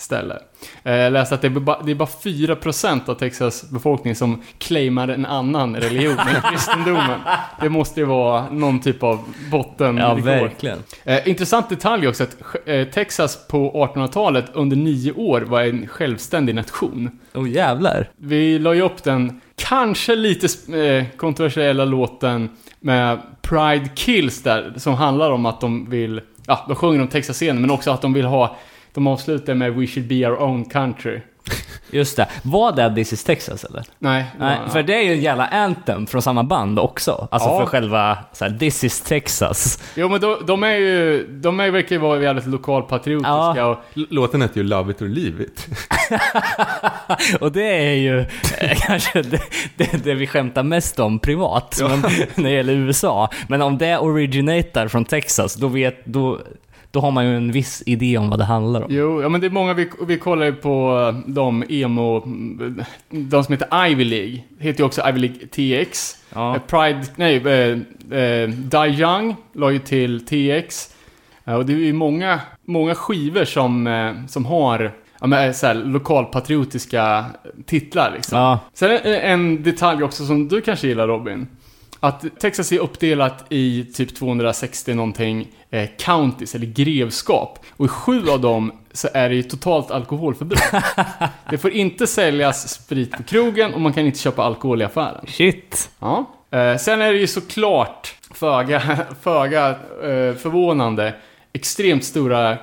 ställe. Eh, Jag läste att det är bara, det är bara 4% av Texas befolkning som claimar en annan religion än *laughs* kristendomen. Det måste ju vara någon typ av botten. Ja, verkligen. Eh, intressant detalj också att eh, Texas på 1800-talet under nio år var en självständig nation. Åh oh, jävlar. Vi la ju upp den kanske lite eh, kontroversiella låten med Pride Kills där, som handlar om att de vill, ja, de sjunger om Texas-scenen, men också att de vill ha, de avslutar med We should be our own country. *laughs* Just det. Var det This is Texas eller? Nej, Nej, ja, för det är ju en jävla anthem från samma band också. Alltså Ja. för själva så här, This is Texas. Jo men de, de är ju, de är, verkar ju vara jävligt lokalpatriotiska Ja. och Låten heter ju Love It or Leave It. *laughs* Och det är ju eh, *laughs* kanske det, det, det vi skämtar mest om privat men, när det gäller USA. Men om det originatar från Texas, då, vet, då, då har man ju en viss idé om vad det handlar om. Jo, ja men det är många, vi, vi kollar ju på eh, de emo, de som heter Ivy League, heter ju också Ivy League TX. Ja. Eh, Pride, nej, eh, eh, Die Young la ju till TX. Eh, och det är ju många, många skivor som, som har ja, men, så här, lokalpatriotiska titlar liksom. Ja. Sen en detalj också som du kanske gillar Robin. Att Texas är uppdelat i typ 260 någonting eh, counties, eller grevskap. Och i sju av dem så är det ju totalt alkoholförbud. *laughs* det får inte säljas sprit på krogen och man kan inte köpa alkohol i affären. Shit. Ja. Eh, sen är det ju såklart föga, *laughs* föga eh, förvånande extremt stora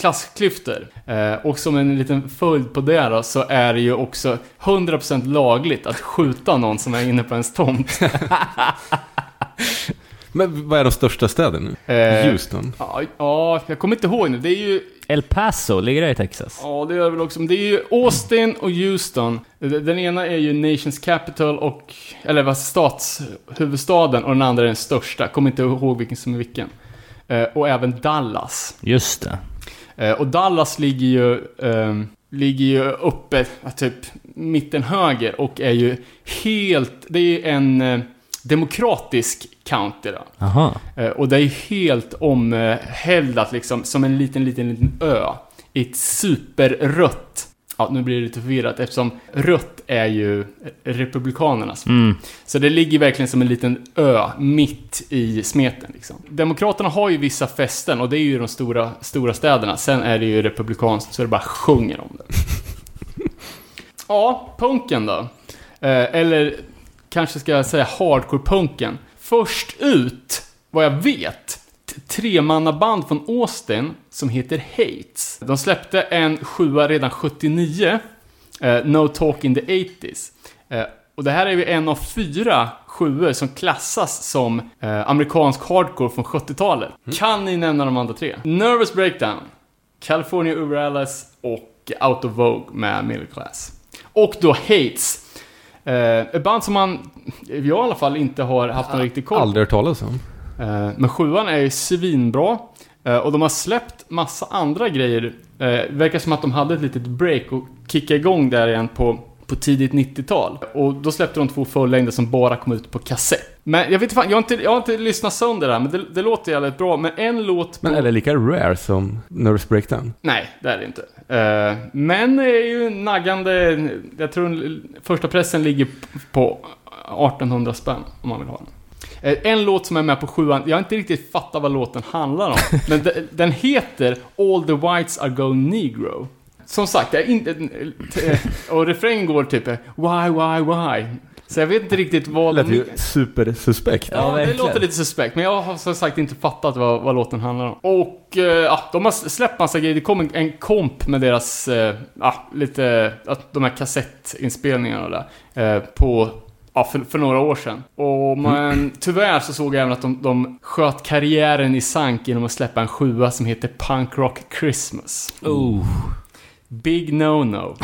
klassklyftor. Eh, och som en liten följd på det då, så är det ju också 100% lagligt att skjuta någon som är inne på ens tomt. *laughs* Men vad är de största städerna nu? Eh, Houston. Ja, ja, jag kommer inte ihåg nu. Det är ju, El Paso, ligger det i Texas? ja det är väl också, men det är ju Austin och Houston. Den ena är ju Nations Capital och, eller vad, statshuvudstaden och den andra är den största. Kommer inte ihåg vilken som är vilken. Eh, och även Dallas. Just det. Eh, och Dallas ligger ju, ehm, ligger ju uppe, typ mitten höger och är ju helt, det är ju en eh, demokratisk county då. Aha. Eh, och det är ju helt omhäldat liksom, som en liten, liten, liten ö. I ett superrött, ja nu blir det lite förvirrat eftersom rött är ju republikanernas. Mm. Så det ligger verkligen som en liten ö mitt i smeten. Liksom. Demokraterna har ju vissa fästen och det är ju de stora, stora städerna. Sen är det ju republikanskt så det bara sjunger om det. *laughs* Ja, punken då. Eh, eller kanske ska jag säga hardcore-punken. Först ut, vad jag vet, tremannaband från Austin som heter Hates. De släppte en sjua redan 79, eh, No Talk in the 80s. Eh, och det här är ju en av fyra sjuor som klassas som eh, amerikansk hardcore från 70-talet. Kan ni nämna de andra tre? Nervous Breakdown, California Uber Alice och Out of Vogue med Middle Class. Och då Hates. Eh, ett band som man, jag i alla fall inte har haft någon riktig koll på. Aldrig hört talas om. Eh, Men sjuan är ju svinbra. Eh, Och de har släppt massa andra grejer. Eh, verkar som att de hade ett litet break och kickade igång där igen på, på tidigt 90-tal. Och då släppte de två fullängder som bara kom ut på kassett. Men jag vet fan, jag har inte, jag har inte lyssnat sönder det här, men det, det låter jävligt bra. Men en låt på... Men är det lika rare som Nervous Breakdown? Nej, det är det inte. Eh, men är ju naggande, jag tror första pressen ligger på 1800 spänn om man vill ha den. Eh, En låt som är med på sjuan, jag har inte riktigt fattat vad låten handlar om. *laughs* men de- den heter All the Whites Are Going Negro. Som sagt, jag är inte... eh, Och refrängen går typ Why, why, why? Så jag vet inte riktigt vad Lät de... ju supersuspekt. Ja, det verkligen. låter lite suspekt, men jag har som sagt inte fattat vad, vad låten handlar om. Och eh, ja, de har släppt massa grejer. Det kom en, en komp med deras, ja, lite, att de här kassettinspelningarna där. På, ja, för, för några år sedan. Och men tyvärr så såg jag även att de, de sköt karriären i sank genom att släppa en sjua som heter Punk Rock Christmas. Oh. Big no-no.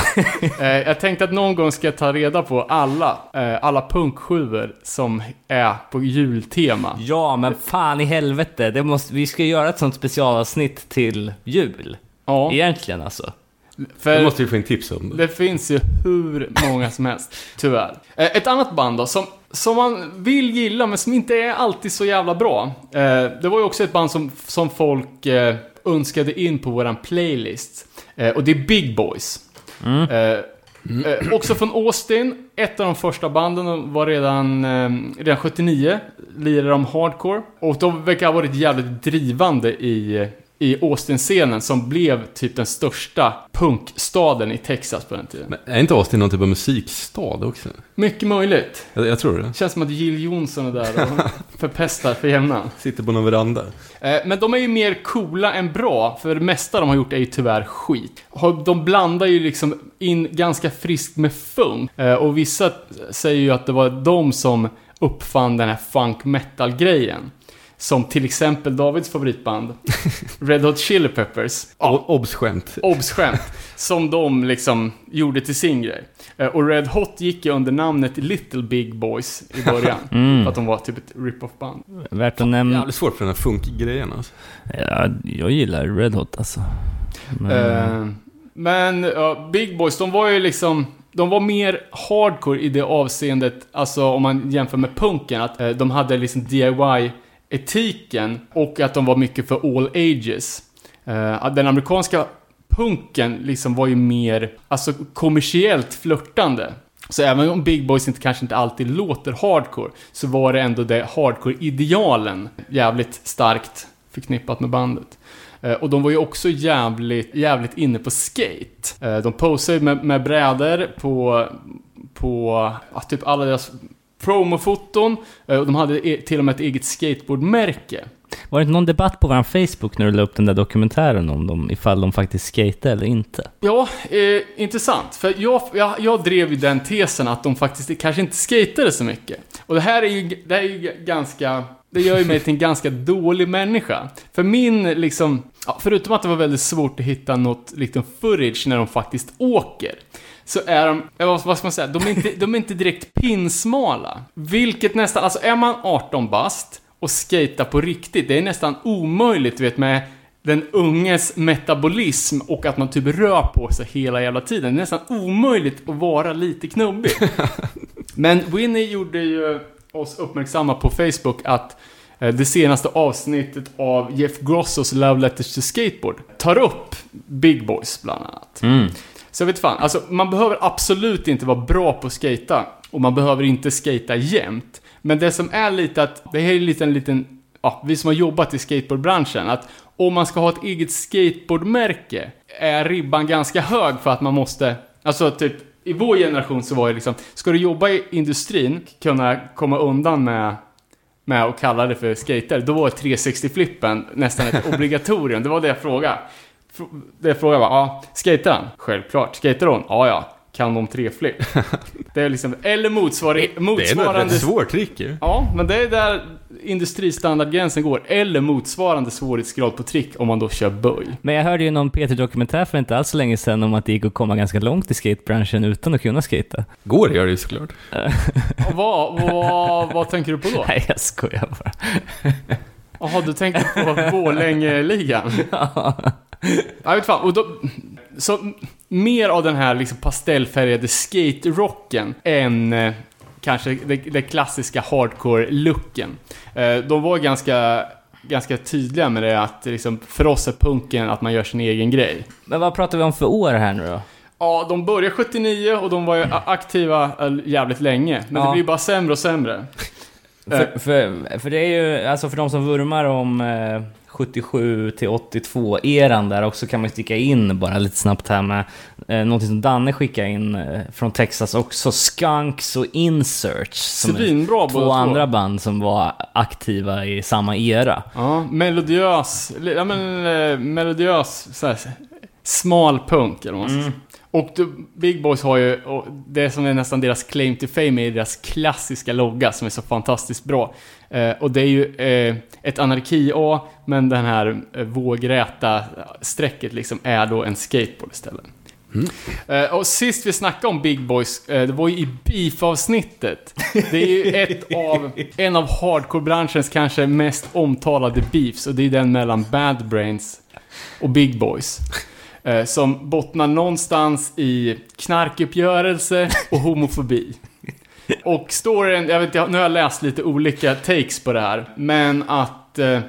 *laughs* eh, jag tänkte att någon gång ska jag ta reda på alla, eh, alla punksjuor som är på jultema. Ja, men fan i helvete. Det måste, vi ska göra ett sånt specialavsnitt till jul. Ja, Egentligen alltså. Det för måste vi få in tips om. det finns ju hur många som helst, *laughs* tyvärr. Eh, ett annat band då, som, som man vill gilla men som inte är alltid så jävla bra. Eh, det var ju också ett band som, som folk eh, önskade in på våran playlist. Och det är Big Boys. Eh, eh, också från Austin, ett av de första banden de var redan, eh, redan 79, lirade de hardcore. Och de verkar ha varit jävligt drivande i, i Austin-scenen som blev typ den största punkstaden i Texas på den tiden. Men är inte Austin någon typ av musikstad också? Mycket möjligt. Jag, jag tror det. Känns som att Jill Johnson är där och *laughs* förpestar för jämnan. Sitter på någon veranda. Eh, Men de är ju mer coola än bra, för det mesta de har gjort är ju tyvärr skit. De blandar ju liksom in ganska friskt med funk. Eh, Och vissa säger ju att det var de som uppfann den här funk metal-grejen. Som till exempel Davids favoritband, Red Hot Chili Peppers. Ja. Obs-skämt. Obs-skämt. Som de liksom gjorde till sin grej. Eh, Och Red Hot gick ju under namnet Little Big Boys i början. *laughs* Mm. För att de var typ ett rip-off band. Värt att nämna. Jävligt svårt för den här funkgrejen alltså. Ja, jag gillar Red Hot alltså. Men, Eh, Men ja, Big Boys, de var ju liksom... De var mer hardcore i det avseendet, alltså om man jämför med punken, att eh, de hade liksom etiken och att de var mycket för all ages. Eh, den amerikanska punken liksom var ju mer, alltså kommersiellt flörtande. Så även om Big Boys inte, kanske inte alltid låter hardcore, så var det ändå det hardcore-idealen jävligt starkt förknippat med bandet. Eh, och de var ju också jävligt, jävligt inne på skate. Eh, de posade ju med, med brädor på, på ja, typ alla deras promofoton. Eh, Och de hade e- till och med ett eget skateboardmärke. Var det inte någon debatt på vår Facebook när du la upp den där dokumentären om dem, ifall de faktiskt skejtade eller inte? Ja, eh, intressant. För jag, jag, jag drev ju den tesen att de faktiskt kanske inte skatade så mycket. Och det här är ju, det här är ju ganska... Det gör ju mig till en ganska dålig människa. För min, liksom... Ja, förutom att det var väldigt svårt att hitta något liksom footage när de faktiskt åker. Så är de, ja, vad ska man säga, de är inte, *laughs* de är inte direkt pinsmala. Vilket nästan, alltså är man 18 bast och skata på riktigt, det är nästan omöjligt, vet, med den unges metabolism och att man typ rör på sig hela jävla tiden. Det är nästan omöjligt att vara lite knubbig. *laughs* Men Winnie gjorde ju oss uppmärksamma på Facebook att eh, det senaste avsnittet av Jeff Grossos Love Letters to Skateboard tar upp Big Boys bland annat. Mm. Så jag vet fan, alltså man behöver absolut inte vara bra på att skata och man behöver inte skata jämt. Men det som är lite att, det här är lite en liten, ja, vi som har jobbat i skateboardbranschen, att om man ska ha ett eget skateboardmärke är ribban ganska hög för att man måste, alltså typ i vår generation så var det liksom, ska du jobba i industrin, kunna komma undan med med att kalla det för skater, då var 360-flippen nästan ett *laughs* obligatorium. Det var det jag frågade. Det jag frågade var, ja, skater han? Självklart. Skater hon? Ja, ja. Kan de tre-flip? *laughs* Det är liksom, eller motsvar- Det är nog ett motsvarande... rätt svårt trick ju. Ja, men det är där industristandardgränsen går. Eller motsvarande svårighetsgrad på trick om man då kör böj. Men jag hörde ju någon P3-dokumentär för inte alls så länge sedan om att det gick att komma ganska långt i skatebranschen utan att kunna skata. Går gör det ju såklart. *laughs* Vad, vad, vad tänker du på då? Nej, jag skojar bara. Jaha, du tänker på *laughs* Borlänge-ligan? *laughs* Jag vet fan, och då, så mer av den här liksom pastellfärgade skate-rocken än eh, kanske det klassiska hardcore-looken. Eh, de var ganska, ganska tydliga med det att liksom, för oss är punken att man gör sin egen grej. Men vad pratar vi om för år här nu då? Ja, de började 79 och de var ju aktiva eh, jävligt länge. Men Ja. det blir bara sämre och sämre. För, för, för det är ju, alltså för de som vurmar om eh, 77 till 82 eran där också kan man sticka in bara lite snabbt här med eh, någonting som Danne skickade in eh, från Texas också, Skunks och Insearch. Som Svinbra två två. andra band som var aktiva i samma era. Ja, melodiös, ja men eh, melodiös, så här, smal punk eller vad man ska säga. Och the Big Boys har ju, och det som är nästan deras claim to fame är deras klassiska logga som är så fantastiskt bra. Eh, och det är ju eh, ett anarki-A, men den här eh, vågräta strecket liksom är då en skateboard istället. Eh, och sist vi snackade om Big Boys, eh, det var ju i Beef-avsnittet. Det är ju ett *laughs* av, en av hardcore-branschens kanske mest omtalade beefs, och det är den mellan Bad Brains och Big Boys. Eh, som bottnar någonstans i knarkuppgörelse och *laughs* homofobi. Och storyn, jag vet inte, nu har jag läst lite olika takes på det här, men att eh,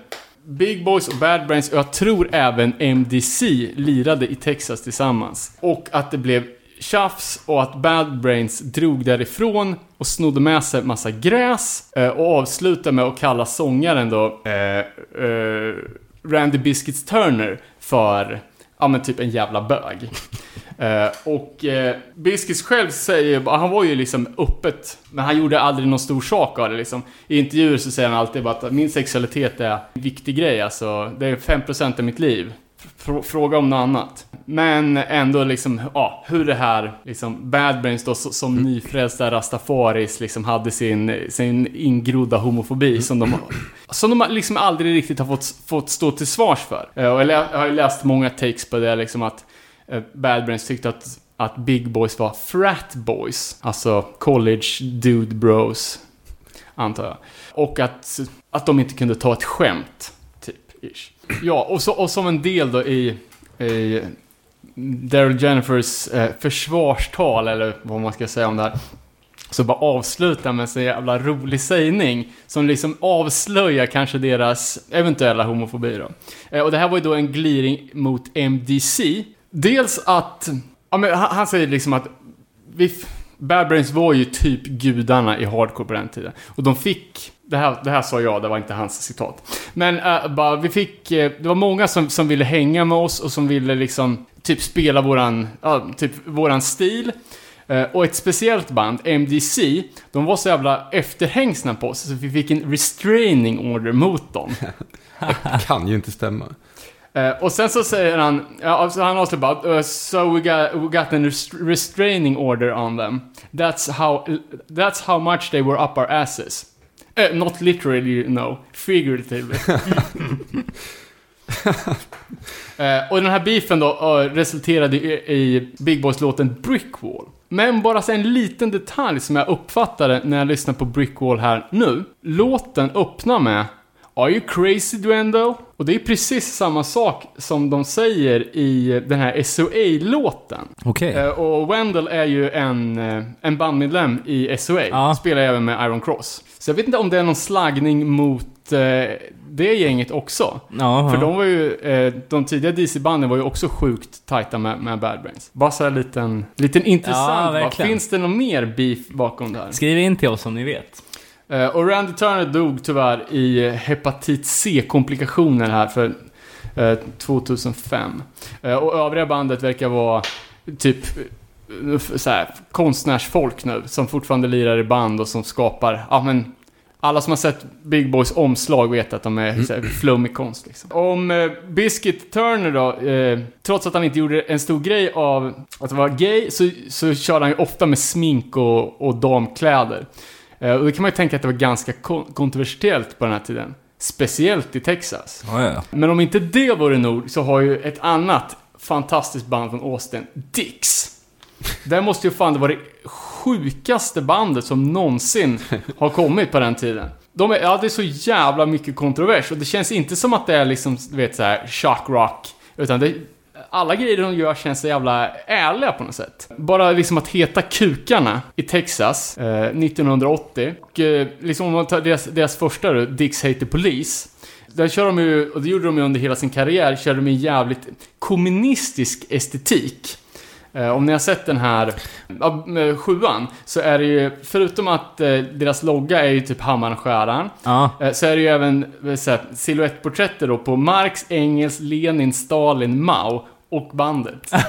Big Boys och Bad Brains, och jag tror även MDC, lirade i Texas tillsammans. Och att det blev tjafs och att Bad Brains drog därifrån och snodde med sig massa gräs eh, och avslutade med att kalla sångaren då eh, eh, Randy Biscuits Turner för ja men typ en jävla bög. *laughs* Eh, och eh, Biscuits själv säger, han var ju liksom öppet, men han gjorde aldrig någon stor sak av det liksom. I intervjuer så säger han alltid bara att min sexualitet är en viktig grej, alltså. Det är 5% av mitt liv. Fr- Fråga om något annat. Men ändå liksom, ja, hur det här, liksom, Bad Brains då som nyfrälsta rastafaris liksom hade sin, sin ingrodda homofobi som de, som de liksom aldrig riktigt har fått, fått stå till svars för. Eh, Och jag har ju läst många takes på det liksom att eh, Bad Brains tyckte att, att Big Boys var frat boys, alltså college dude bros, antar jag. Och att, att de inte kunde ta ett skämt, typ, ish. Ja, och, så, och som en del då i, i Daryl Jennifers eh, försvarstal, eller vad man ska säga om det här, så bara avsluta med en så jävla rolig sägning som liksom avslöjar kanske deras eventuella homofobi då. Eh, och det här var ju då en gliring mot MDC. Dels att, ja men han, han säger liksom att vi, Bad Brains var ju typ gudarna i hardcore på den tiden. Och de fick, det här, det här sa jag, det var inte hans citat. Men äh, bara, vi fick, eh, det var många som, som ville hänga med oss och som ville liksom typ spela våran, ja, typ våran stil. Eh, Och ett speciellt band, MDC, de var så jävla efterhängsna på oss så vi fick en restraining order mot dem. *laughs* Kan ju inte stämma. Eh, och sen så säger han, ja, alltså han avslutar bara, uh, so we got, we got an rest- restraining order on them. That's how, that's how much they were up our asses. Eh, not literally, no. Figuratively. *laughs* Eh, och den här beefen då eh, resulterade i, i Big Boys-låten Brickwall. Men bara så en liten detalj som jag uppfattade när jag lyssnade på Brickwall här nu. Låten öppnar med Are you crazy Duendo? Och det är precis samma sak som de säger i den här SOA-låten. Okej. Eh, och Wendell är ju en, eh, en bandmedlem i SOA. Ja. Spelar även med Iron Cross. Så jag vet inte om det är någon slaggning mot eh, det gänget också. Ja, För de var ju, de tidiga DC-banden var ju också sjukt tajta med, med Bad Brains. Bara så här liten, liten intressant Ja. Finns det någon mer beef bakom det här? Skriv in till oss om ni vet. Eh, och Randy Turner dog tyvärr i hepatit C-komplikationer här för eh, 2005. Eh, och övriga bandet verkar vara typ så här, konstnärsfolk nu som fortfarande lirar i band och som skapar, ja men alla som har sett Big Boys omslag vet att de är såhär, flummig konst liksom. Om eh, Biscuit Turner då, eh, trots att han inte gjorde en stor grej av att vara gay, så, så körde han ju ofta med smink och, och damkläder. Eh, och det kan man ju tänka att det var ganska kon- kontroversiellt på den här tiden. Speciellt i Texas. Ja, ja. Men om inte det vore nog så har ju ett annat fantastiskt band från Austin, Dix. Det måste ju fan vara det sjukaste bandet som någonsin har kommit på den tiden. De är, ja, det är så jävla mycket kontrovers och det känns inte som att det är liksom, du vet så här shock rock. Utan det, alla grejer de gör känns så jävla ärliga på något sätt. Bara liksom att heta Kukarna i Texas eh, 1980. Och eh, liksom om man tar deras, deras första då, Dix Hate the Police. Där kör de ju, och det gjorde de ju under hela sin karriär, körde de en jävligt kommunistisk estetik. Eh, om ni har sett den här med sjuan, så är det ju, förutom att eh, deras logga är ju typ skäran, Ja, eh, så är det ju även silhuettporträtter då på Marx, Engels, Lenin, Stalin, Mao och bandet. *laughs*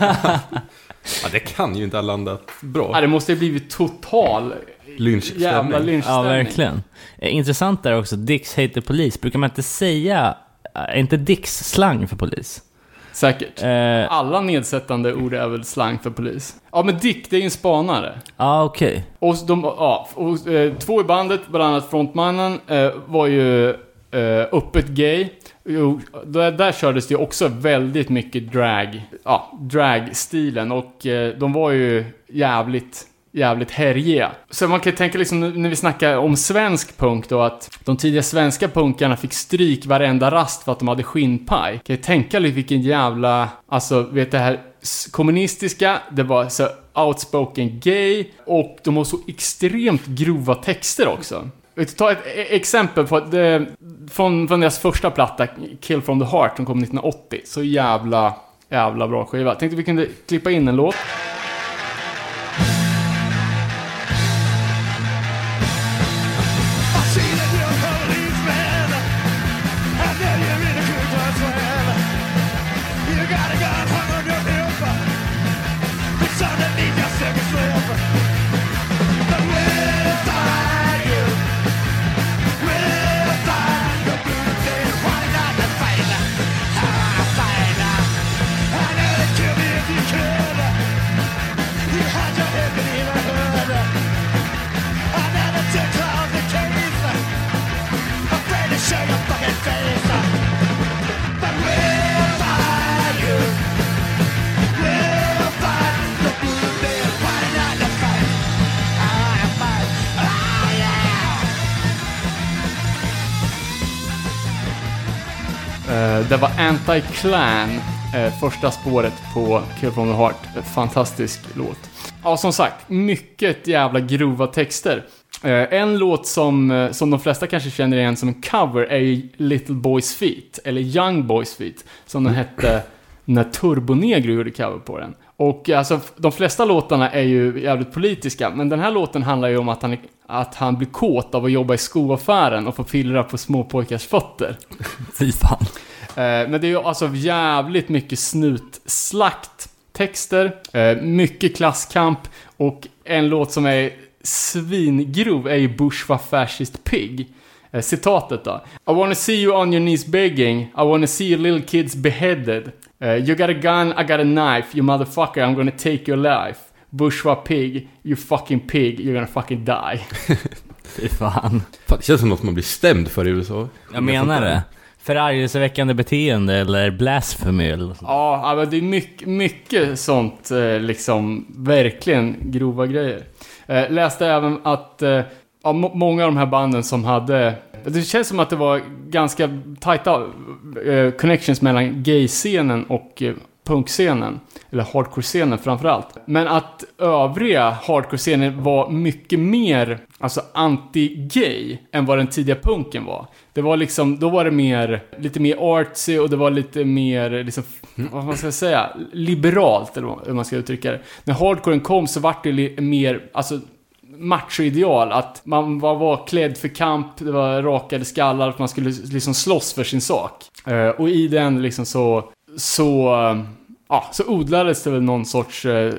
Ja, det kan ju inte ha landat bra. ja, det måste ju blivit total Lynchstämning. jävla ja lynchstämning. verkligen. Eh, Intressant där också, Dix hater polis. Brukar man inte säga, är inte Dix slang för polis? Säkert. Eh, Alla nedsättande ord är väl slang för polis. Ja, men Dick, det är ju en spanare. Ja, okej. Och de, ja, och, eh, två i bandet, bland annat frontmannen, eh, var ju eh, öppet gay. Jo, där, där kördes det ju också väldigt mycket drag, ja, dragstilen och eh, de var ju jävligt, jävligt härjiga. Så man kan ju tänka liksom när vi snackar om svensk punk då att de tidiga svenska punkarna fick stryk varenda rast för att de hade skinnpaj. Kan ju tänka lite vilken jävla, alltså vet det här kommunistiska, det var så outspoken gay och de har så extremt grova texter också. Vet du, ta ett e- exempel på det, från, från deras första platta, Kill from the Heart, som kom 1980. Så jävla, jävla bra skiva. Tänkte vi kunde klippa in en låt. Det var Anti-Clan, eh, första spåret på Kill from the Heart. Fantastisk låt. Ja, som sagt, mycket jävla grova texter. Eh, en låt som, eh, som de flesta kanske känner igen som en cover är ju Little Boys Feet, eller Young Boys Feet, som den hette när Turbonegro gjorde cover på den. Och alltså, de flesta låtarna är ju jävligt politiska, men den här låten handlar ju om att han, att han blir kåt av att jobba i skoaffären och få pillra på småpojkars fötter. *laughs* Fy fan. Eh, men det är ju alltså jävligt mycket snutslakt texter, eh, mycket klasskamp och en låt som är svingrov är ju Bush var fascist pig. Eh, citatet då. I wanna see you on your knees begging, I wanna see your little kids beheaded. Eh, you got a gun, I got a knife, you motherfucker, I'm gonna take your life. Bush var pig, you fucking pig, you're gonna fucking die. *laughs* Fy fan. Fan, det känns som något man blir stämd för i USA. Jag menar det. Förargelseväckande beteende eller blasphemy eller något sånt. Ja, men det är mycket, mycket sånt, eh, liksom, verkligen grova grejer. Eh, läste även att eh, ja, många av de här banden som hade Det känns som att det var ganska tajta eh, connections mellan gay-scenen och eh, punkscenen. Eller hardcore-scenen framförallt. Men att övriga hardcore-scenen var mycket mer alltså anti-gay än vad den tidiga punken var. Det var liksom, då var det mer, lite mer artsy och det var lite mer, liksom, vad man ska säga, liberalt eller hur man ska uttrycka det. När hardcoren kom så vart det mer, alltså machoideal. Att man var, var klädd för kamp, det var rakade skallar, att man skulle liksom slåss för sin sak. Eh, och i den liksom så, så, eh, ja, så odlades det väl någon sorts eh,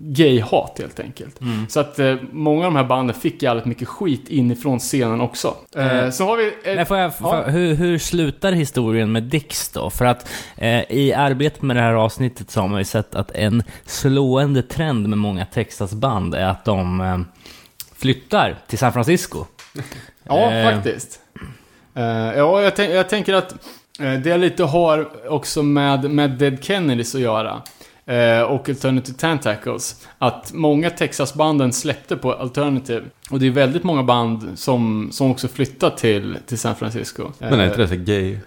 gay-hat helt enkelt. Så att eh, många av de här banden fick jävligt mycket skit inifrån scenen också. Eh, så har vi... eh, Men får jag, ja. hur, hur slutar historien med Dix då? För att eh, i arbetet med det här avsnittet så har man ju sett att en slående trend med många Texasband är att de flyttar till San Francisco. Ja, faktiskt. Ja, jag, tänk, jag tänker att eh, det lite har också med, med Dead Kennedys att göra. Eh, och Alternative Tentacles. Att många Texas-banden släppte på Alternative. Och det är väldigt många band som, som också flyttat till, till San Francisco. Men är inte det så gay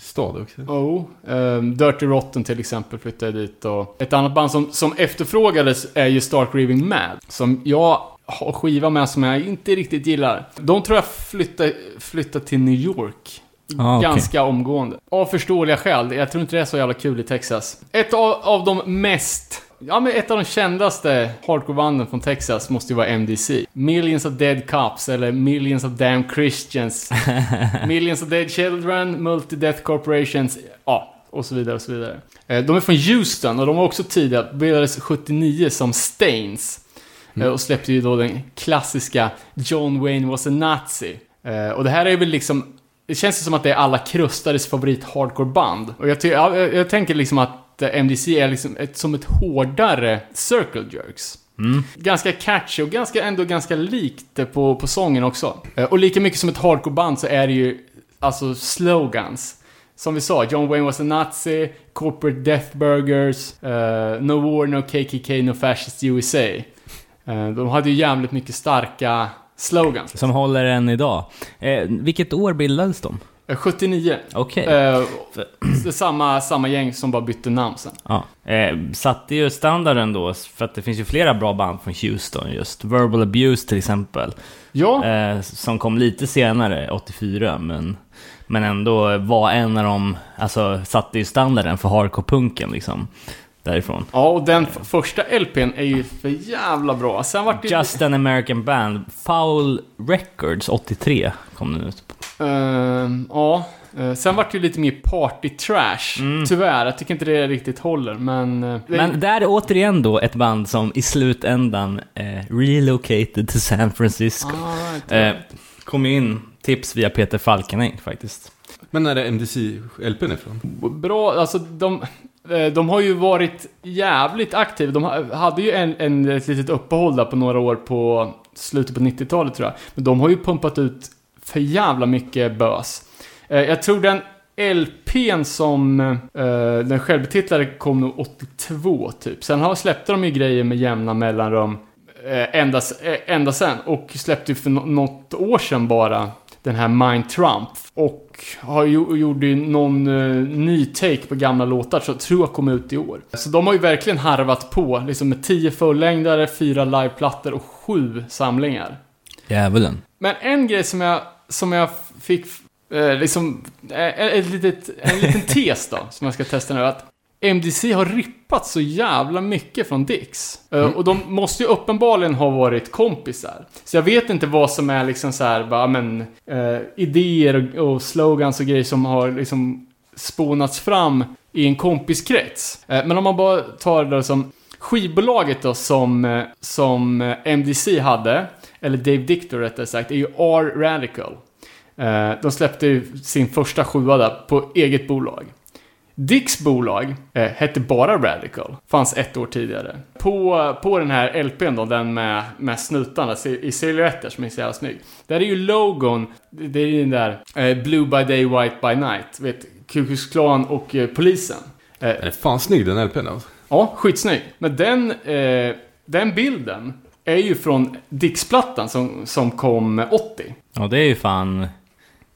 stad också? Oh, ehm, Dirty Rotten till exempel flyttade dit och ett annat band som, som efterfrågades är ju Stark Raving Mad. Som jag har skiva med som jag inte riktigt gillar. De tror jag flyttar, flyttar till New York. Ah. Ganska omgående. Av förståeliga skäl. Jag tror inte det är så jävla kul i Texas. Ett av, av de mest Ja men ett av de kändaste hardcore-banden från Texas måste ju vara MDC. Millions of Dead Cops eller Millions of Damn Christians. *laughs* Millions of Dead Children, Multi-Death Corporations, ja, och så vidare och så vidare. Eh, De är från Houston och de var också tidiga, bildades 79 som Stains. Eh, Och släppte ju då den klassiska John Wayne was a Nazi. Eh, Och det här är väl liksom, det känns som att det är alla krustades favorit hardcore-band. Och jag, jag, jag tänker liksom att eh, MDC är liksom ett, som ett hårdare Circle Jerks. Ganska catchy och ganska, ändå ganska likt på, på sången också. Eh, Och lika mycket som ett hardcore-band så är det ju alltså slogans. Som vi sa, John Wayne was a Nazi, Corporate Death Burgers, eh, No War, No KKK, No Fascist USA. Eh, de hade ju jävligt mycket starka slogans. Som håller än idag. Eh, vilket år bildades de? Eh, 79. Okej. Eh, är samma, samma gäng som bara bytte namn sen. Ja. Eh, satte ju standarden då, för att det finns ju flera bra band från Houston just. Verbal Abuse till exempel. Ja, Eh, som kom lite senare, 84, men, men ändå var en av dem, alltså satte ju standarden för hardcore-punken liksom. Därifrån. ja och den första LPn är ju för jävla bra. Sen vart det ju- Just an American Band, Foul Records 83 kom den ut. Ehm, ja. Eh, sen vart det ju lite mer party trash. Tyvärr, jag tycker inte det riktigt håller, men... det- Men där är återigen då ett band som i slutändan eh, relocated till San Francisco. Ah, Eh, kom in tips via Peter Falkenäng faktiskt. Men är det MDC-LPn ifrån? Bra, alltså de... Eh, de har ju varit jävligt aktiva. De hade ju en, en, ett litet uppehåll där på några år på slutet på 90-talet tror jag. Men de har ju pumpat ut för jävla mycket bös. Eh, jag tror den LPn som eh, den självbetitlade kom nog 82 typ. Sen har, släppte de ju grejer med jämna mellanrum ända, ända sen. Och släppte ju för något år sedan bara den här Mind Trump. Och har ju, gjorde ju någon eh, ny take på gamla låtar, så jag tror jag kom ut i år. Så de har ju verkligen harvat på, liksom med 10 fullängdare, 4 liveplattor och 7 samlingar. Djävulen. Men en grej som jag, som jag fick, eh, liksom, eh, ett litet, en liten *laughs* tes då, som jag ska testa nu, att MDC har rippat så jävla mycket från Dix. Eh, Och de måste ju uppenbarligen ha varit kompisar. Så jag vet inte vad som är liksom så här, bara, men, eh, idéer och, och slogans och grejer som har liksom spånats fram i en kompiskrets. Eh, men om man bara tar det som skivbolaget då som, eh, som eh, MDC hade, eller Dave Dictor rättare sagt, är ju R Radical. Eh, de släppte ju sin första sjua där på eget bolag. Dicks bolag eh, hette bara Radical. Fanns ett år tidigare. På, på den här LPn då, den med, med snutarna i, silhuetter som är så jävla snygg. Där är ju logon, det är ju den där eh, Blue by day, white by night. Vet, Ku Klux Klan och eh, polisen. Eh, Är det fan snygg den LPn alltså? Ja, skitsnygg. Men den, eh, den bilden är ju från Dix-plattan som, som kom 80. Ja, det är ju fan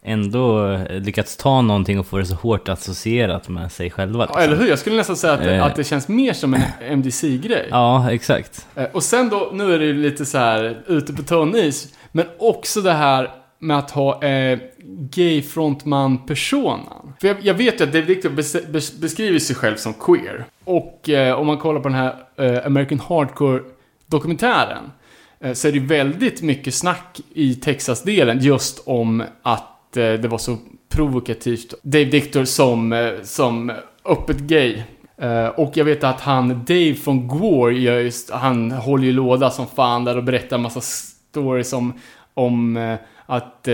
ändå eh, lyckats ta någonting och få det så hårt associerat med sig själva. Ja, eller hur? Jag skulle nästan säga att, Eh. att det känns mer som en MDC-grej. Ja, exakt. Eh, Och sen då, nu är det ju lite så här ute på tunn is, men också det här med att ha eh, gay-frontman-personan. För jag, jag vet ju att Dave Victor bes, bes, beskriver sig själv som queer. Och eh, om man kollar på den här eh, American Hardcore-dokumentären eh, så är det ju väldigt mycket snack i Texas-delen just om att Eh, det var så provokativt. Dave Dictor som, eh, som öppet gay. Eh, och jag vet att han, Dave från Gore, gör just, han håller ju låda som fan där och berättar en massa stories om, om eh, att eh,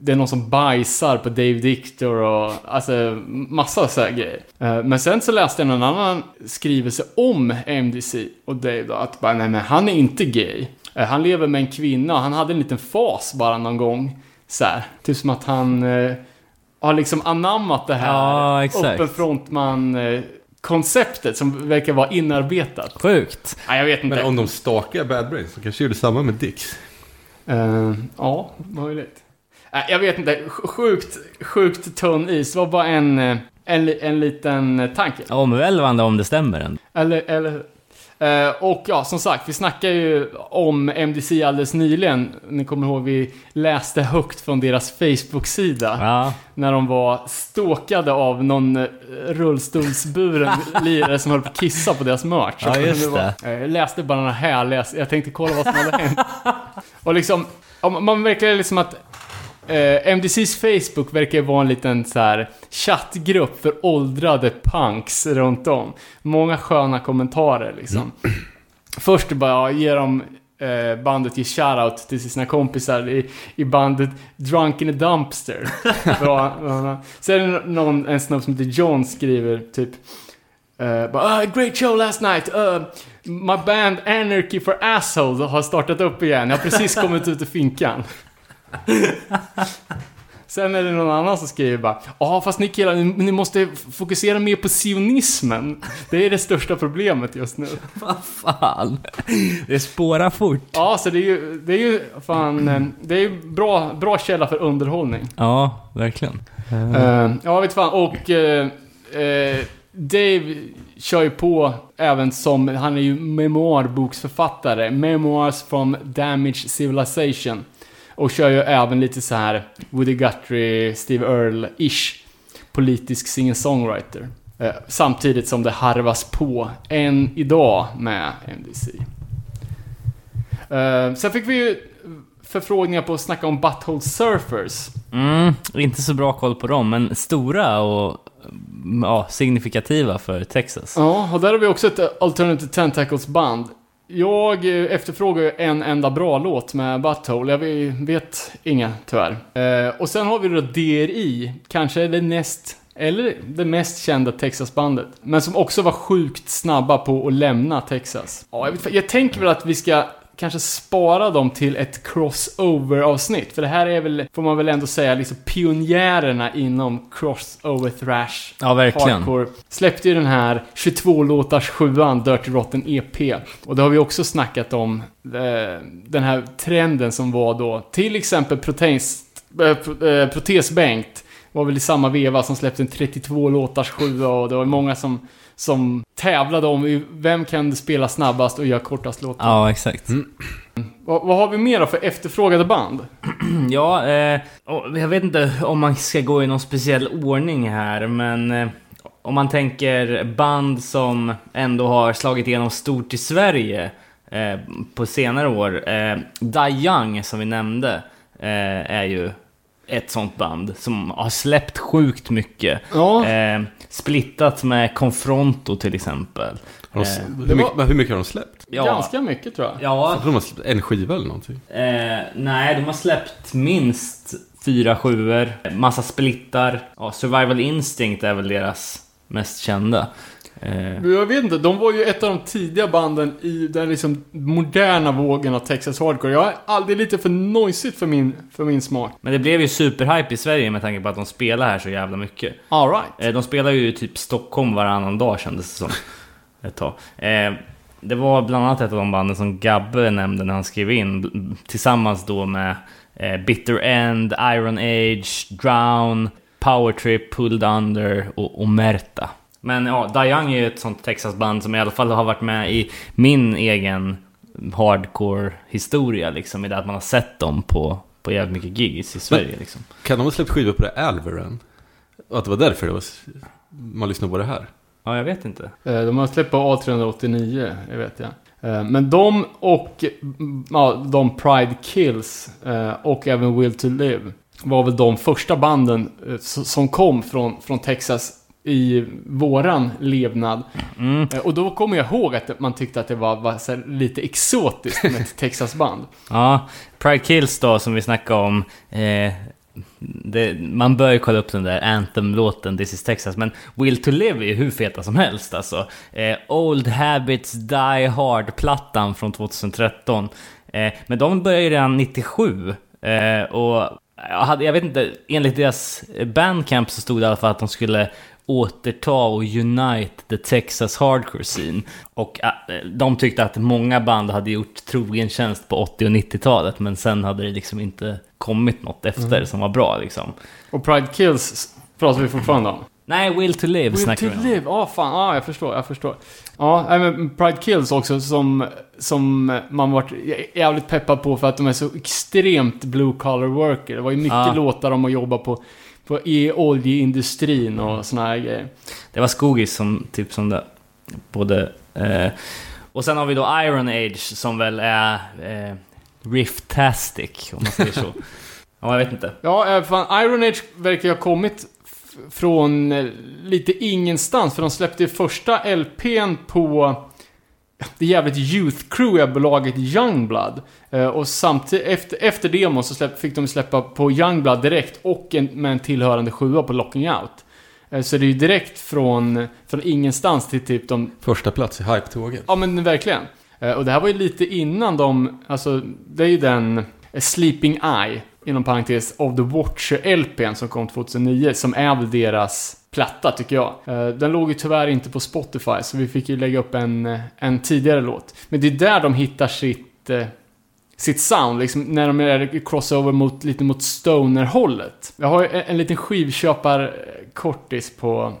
det är någon som bajsar på Dave Dictor och alltså massa så här grejer. Eh, men sen så läste jag någon annan skrivelse om MDC och Dave då, att bara, nej men han är inte gay. Eh, han lever med en kvinna och han hade en liten fas bara någon gång. Så här, typ som att han eh, har liksom anammat det här Ja, exakt. frontman eh, konceptet som verkar vara inarbetat. Sjukt. Nej, jag vet inte. Men om de stakar Bad Brains så kanske gjorde samma med Dix. Eh, ja, möjligt. Nej, jag vet inte. Sj- Sjukt, sjukt tunn is. Det var bara en, eh, en, en liten tanke. Omvälvande om det stämmer ändå. Eller, eller och ja, som sagt, vi snackade ju om MDC alldeles nyligen. Ni kommer ihåg, vi läste högt från deras Facebook-sida. Ja, När de var ståkade av någon eh, rullstolsburen *laughs* lirare som höll på att kissa på deras merch. Ja, just var- eh, Jag läste bara några härliga, jag tänkte kolla vad som hade hänt. *laughs* Och liksom, man verkar liksom att eh, MDCs Facebook verkar vara en liten så här chattgrupp för åldrade punks runt om. Många sköna kommentarer liksom. *clears throat* Först bara ger de eh, bandet ger shoutout till sina kompisar i, i bandet Drunk in a Dumpster. *laughs* Sen är det någon, en snubbe som heter John skriver typ Uh, bara, "Ah, great show last night. Uh, my band Anarchy for Assholes har startat upp igen. Jag har precis *laughs* kommit ut ur finkan. *laughs* Sen är det någon annan som skriver bara Ja, fast ni killar, ni, ni måste fokusera mer på sionismen. Det är det största problemet just nu. *laughs* vad fan. Det spårar fort. Ja, så det är ju, det är ju fan, eh, det är ju bra, bra källa för underhållning. Ja, verkligen. Eh, ja, vet fan. Och eh, eh, Dave kör ju på även som, han är ju memoarboksförfattare. Memoirs from Damaged Civilization. Och kör ju även lite så här Woody Guthrie, Steve Earle-ish. Politisk singer-songwriter. Eh, samtidigt som det harvas på än idag med MDC. Eh, sen fick vi ju förfrågningar på att snacka om Butthole Surfers. Mm, inte så bra koll på dem, men stora och ja, signifikativa för Texas. Ja, och där har vi också ett Alternative Tentacles band. Jag eh, efterfrågar ju en enda bra låt med Butthole. Jag vet inga, tyvärr. Eh, och sen har vi då DRI, kanske det näst, eller det mest kända Texas-bandet. Men som också var sjukt snabba på att lämna Texas. Ja, jag, vet, jag tänker väl att vi ska kanske spara dem till ett crossover-avsnitt. För det här är väl, får man väl ändå säga, liksom pionjärerna inom crossover thrash Ja, verkligen. Hardcore släppte ju den här 22-låtars sjuan Dirty Rotten EP. Och det har vi också snackat om, eh, den här trenden som var då, till exempel Proteins, eh, Pro- eh, Protesbänkt var väl i samma veva som släppte en 32-låtars sjua och det var många som, som tävlade om vem kan spela snabbast och göra kortast låtar. Ja, exakt. Vad, vad har vi mer då för efterfrågade band? *clears throat* Ja, eh, och jag vet inte om man ska gå i någon speciell ordning här, men eh, om man tänker band som ändå har slagit igenom stort i Sverige eh, på senare år. Eh, Die Young, som vi nämnde, eh, är ju ett sånt band som har släppt sjukt mycket. Ja, Eh, splittat med Confronto till exempel. Har de, Eh, hur, mycket, var- hur mycket har de släppt? Ja, ganska mycket tror jag. ja, Jag tror de har släppt en skiva eller någonting. Eh, nej, de har släppt minst fyra sjuor, massa splittar. Ja, Survival Instinct är väl deras mest kända. Eh, Jag vet inte, de var ju ett av de tidiga banden i den liksom moderna vågen av Texas Hardcore. Jag är aldrig lite för noisigt för min, för min smak. men det blev ju superhype i Sverige med tanke på att de spelar här så jävla mycket. Alright. Eh, de spelar ju typ Stockholm varannan dag kändes det som. *laughs* Ett tag. Eh, Det var bland annat ett av de banden som Gabbe nämnde när han skrev in. Tillsammans då med Bitter End, Iron Age, Drown, Power Trip, Pulled Under och Omerta. Men ja, Die Young är ju ett sånt Texas-band som i alla fall har varit med i min egen hardcore-historia liksom. I det att man har sett dem på, på jävligt mycket gigs i Sverige liksom. Kan de ha släppt skivor på det Alveran? Och att det var därför det var, man lyssnade på det här? Ja, jag vet inte. Eh, De har släppt på A389, det vet jag. Eh, Men de och mm, ja, de Pride Kills eh, och även Will to Live var väl de första banden som kom från, från Texas i våran levnad. Mm. Eh, Och då kommer jag ihåg att man tyckte att det var, var lite exotiskt med ett *laughs* Texas-band. Ja, Pride Kills då som vi snackade om. Eh, det, man bör ju kolla upp den där Anthem-låten This is Texas. Men Will to Live är ju hur feta som helst alltså. Eh, Old Habits Die Hard-plattan från 2013. Eh, men de började ju redan 97. Eh, och jag, hade, jag vet inte, enligt deras bandcamp så stod det i alla fall att de skulle återta och unite the Texas hardcore scene. Och äh, de tyckte att många band hade gjort trogen tjänst på 80 och 90-talet, men sen hade det liksom inte kommit något efter som var bra liksom. Och Pride Kills pratar vi fortfarande om. Nej, Will to Live Will snackar to vi om. live, ja fan, ja jag förstår, jag förstår. Ja, men Pride Kills också som, som man varit jävligt peppad på för att de är så extremt blue collar worker. Det var ju mycket Ja. låtar om att jobba på, på i oljeindustrin och såna här grejer. Det var Skogis som typ som det. Både... Eh, och sen har vi då Iron Age som väl är eh, Riftastic, om man säger så. *laughs* ja, jag vet inte. Ja, eh, fan, Iron Age verkar ju ha kommit från eh, lite ingenstans. För de släppte ju första LPn på det jävligt youth crew bolaget Youngblood. Eh, och samtidigt, efter, efter demon så släpp, fick de släppa på Youngblood direkt och en, med en tillhörande sjua på Locking Out. Eh, så det är ju direkt från, från ingenstans till typ de Första plats i Hype-tåget. Ja men verkligen. Eh, Och det här var ju lite innan de, alltså det är ju den Sleeping Eye, inom parentes, of the Watcher LPn som kom 2009, som är väl deras platta tycker jag. Eh, den låg ju tyvärr inte på Spotify, så vi fick ju lägga upp en, eh, en tidigare låt. Men det är där de hittar sitt, eh, sitt sound, liksom när de är crossover mot, lite mot stoner-hållet. Jag har ju en, en liten skivköparkortis på,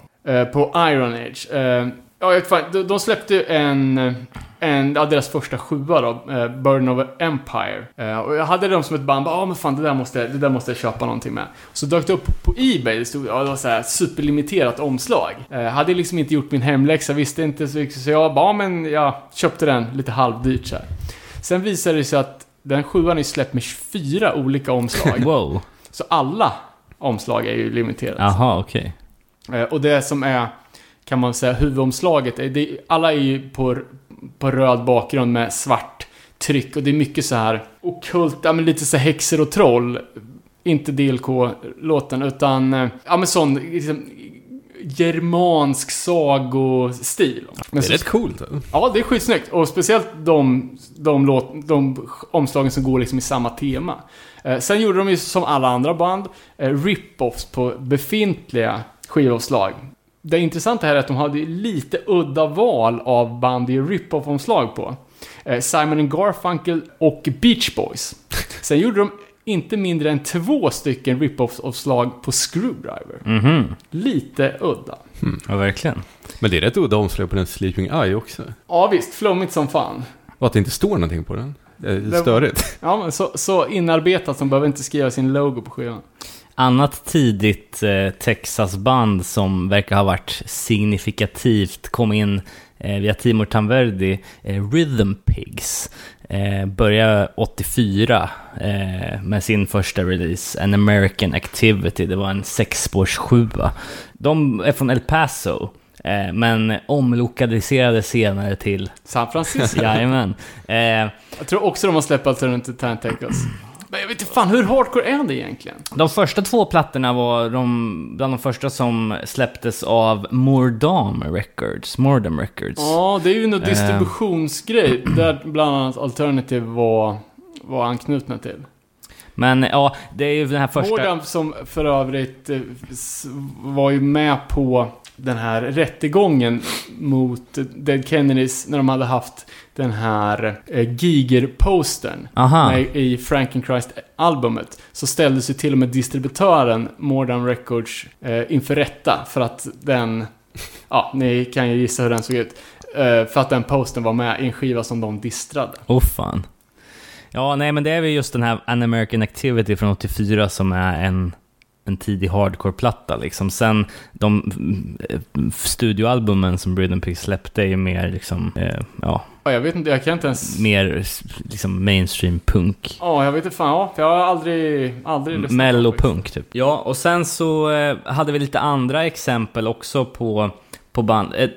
på Iron Age. Ja, jag vet fan, de, de släppte ju en, en, ja, deras första sjua då, eh, Burden of Empire. Eh, och jag hade dem som ett band, ja ah, men fan det där, måste, det där måste jag köpa någonting med. Så dök det upp på Ebay, det stod, ja det var så här superlimiterat omslag. Eh, hade liksom inte gjort min hemläxa, visste inte så mycket, så jag bara, ja men jag köpte den lite halvdyrt så här. Sen visade det sig att den sjuan är släppt med 24 olika omslag. *laughs* Wow. så alla omslag är ju limiterat. Jaha, okej. Eh, Och det som är, kan man säga, huvudomslaget, är det, alla är ju på, på röd bakgrund med svart tryck och det är mycket så här okult, ja men lite så här häxor och troll. Inte DLK-låten, utan, eh, ja men sån, liksom, germansk sagostil. Det är så- rätt coolt. Ja, det är skitsnyggt. Och speciellt de, de, låt, de omslagen som går liksom i samma tema. Eh, sen gjorde de ju som alla andra band, eh, rip-offs på befintliga skivomslag. Det intressanta här är att de hade lite udda val av band i rip-off-omslag på. Eh, Simon Garfunkel och Beach Boys. *laughs* Sen gjorde de inte mindre än två stycken rip-off-omslag på Screwdriver. Mhm. Lite udda. Ja, verkligen. Men det är rätt udda omslag på den Sleeping Eye också. Ja visst, flummigt som fan. Och att det inte står någonting på den. Det är Det- störigt. Ja, men så, så inarbetat som behöver inte skriva sin logo på skivan. Annat tidigt eh, Texas-band som verkar ha varit signifikativt kom in eh, via Timor Tanverdi, eh, Rhythm Pigs. Eh, började 84 eh, med sin första release, An American Activity. Det var en sexspårssjua. De är från El Paso, eh, men omlokaliserade senare till, San Francisco. jajamän. Eh, *laughs* Jag tror också de har släppt Alternative Tentacles. Men jag vet inte fan, hur hardcore är det egentligen? De första två plattorna var de, bland de första som släpptes av Mordam Records. Mordam Records. Ja, det är ju en Eh. distributionsgrej, *clears throat* där bland annat Alternative var, var anknutna till. Men ja, det är ju den här första... Mordam som för övrigt eh, var ju med på den här rättegången mot Dead Kennedys när de hade haft den här eh, Giger-postern i Frankenchrist-albumet så ställdes ju till och med distributören Modern Records eh, inför rätta för att den, *laughs* ja, ni kan ju gissa hur den såg ut. Eh, för att den posten var med i en skiva som de distrade. Oh fan. Ja, nej men det är väl just den här An American Activity från 84 som är en, en tidig hardcore-platta liksom. Sen de mm, studioalbumen som Rhythm Pig släppte är ju mer liksom, eh, ja, Ja, jag vet inte, jag kan inte ens... mer liksom mainstream punk. Ja, jag vet inte fan, ja, jag har aldrig, aldrig. Mellopunk typ. Ja, och sen så eh, hade vi lite andra exempel också på, på band. Eh,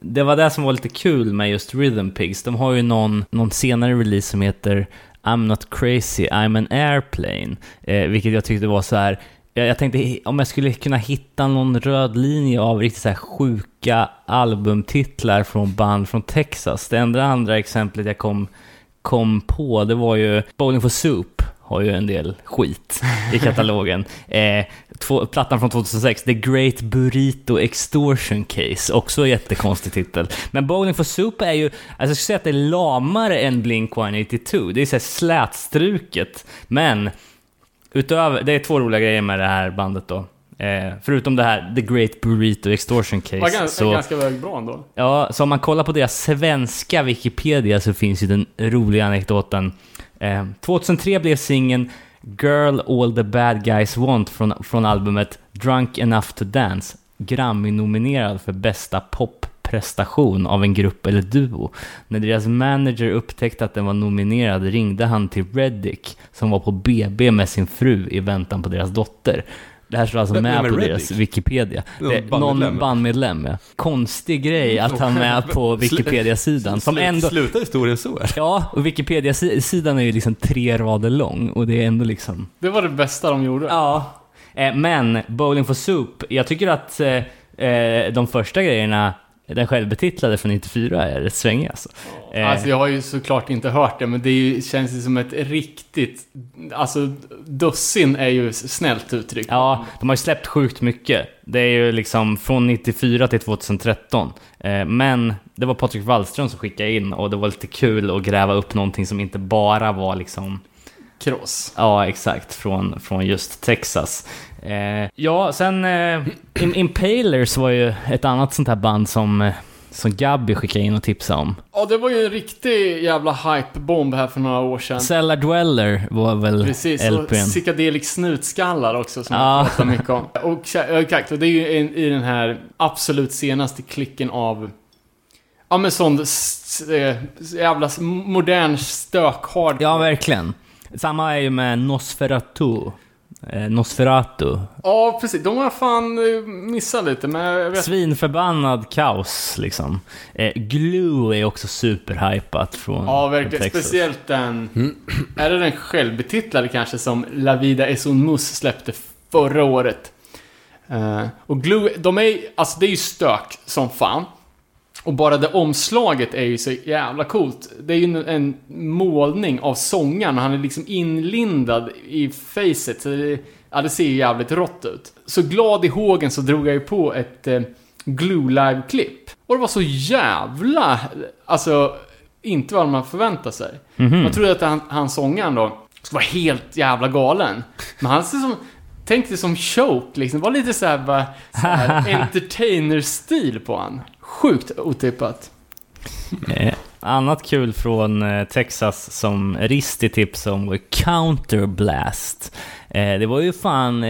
det var det som var lite kul med just Rhythm Pigs. De har ju någon, någon senare release som heter I'm not crazy, I'm an airplane. Eh, vilket jag tyckte var så här. Jag, tänkte om jag skulle kunna hitta någon röd linje av riktigt så här sjuka albumtitlar från band från Texas. Det enda andra exemplet jag kom, kom på, det var ju Bowling for Soup har ju en del skit i *laughs* katalogen. Eh, två, plattan från 2006, The Great Burrito Extortion Case, också en jättekonstig titel. Men Bowling for Soup är ju, alltså jag skulle säga att det är lamare än Blink-182. Det är såhär slätstruket, men utöver, det är två roliga grejer med det här bandet då. Eh, förutom det här, The Great Burrito Extortion Case. Var ganska, så, ganska bra ändå. Ja, så om man kollar på deras svenska Wikipedia så finns ju den roliga anekdoten. Eh, 2003 blev singeln Girl All The Bad Guys Want från, från albumet Drunk Enough To Dance Grammy-nominerad för bästa popprestation av en grupp eller duo. När deras manager upptäckte att den var nominerad ringde han till Reddick som var på BB med sin fru i väntan på deras dotter. Det här står alltså Vem- med är på Reddick? deras Wikipedia. Någon Det, någon bandmedlem, ja. Konstig grej att ha *laughs* med på Wikipedia-sidan. Som ändå... Slutar historien så? *laughs* Ja, och Wikipedia-sidan är ju liksom tre rader lång och det är ändå liksom... Det var det bästa de gjorde. Ja. Eh, men Bowling for Soup, jag tycker att eh, eh, de första grejerna, den självbetitlade från 94, är rätt svängiga alltså. Alltså jag har ju såklart inte hört det, men det ju, känns ju som ett riktigt... Alltså, dussin är ju snällt uttryckt. Ja, de har ju släppt sjukt mycket. Det är ju liksom från 94 till 2013. Eh, men det var Patrik Wallström som skickade in och det var lite kul att gräva upp någonting som inte bara var liksom Kross. Ja, exakt. Från, från just Texas. Eh, ja, sen eh, Im- Impalers var ju ett annat sånt här band som, eh, som Gabby skickade in och tipsade om. Ja, det var ju en riktig jävla hypebomb här för några år sedan. Cellar Dweller var väl Precis, och LPn. psykedelic snutskallar också som Ja. jag pratar mycket om. Och exakt, och det är ju i den här absolut senaste klicken av Ja men sån eh, jävla modern stök-hard. Ja, verkligen. Samma är ju med Nosferatu. Eh, Nosferatu. Ja, precis. De har fan eh, missat lite, men jag vet Svinförbannad kaos, liksom. Eh, Glue är också superhypat från Ja, verkligen. Texas. Speciellt den... Är det den självbetitlade kanske som La Vida es un mus släppte förra året? Eh, och Glue, de är alltså det är ju stök som fan. Och bara det omslaget är ju så jävla coolt. Det är ju en, målning av sångaren och han är liksom inlindad i facet. Så det, ja, det ser ju jävligt rått ut. Så glad i hågen så drog jag ju på ett eh, Glue live-klipp. Och det var så jävla, alltså, inte vad man förväntar sig. Mhm. Man trodde att han, han sångaren då skulle vara helt jävla galen. Men han ser som, tänk dig som choke liksom. Det var lite såhär så här *laughs* entertainer-stil på han. Sjukt otippat. Eh, annat kul från eh, Texas som Risti tips om var Counterblast. Eh, det var ju fan,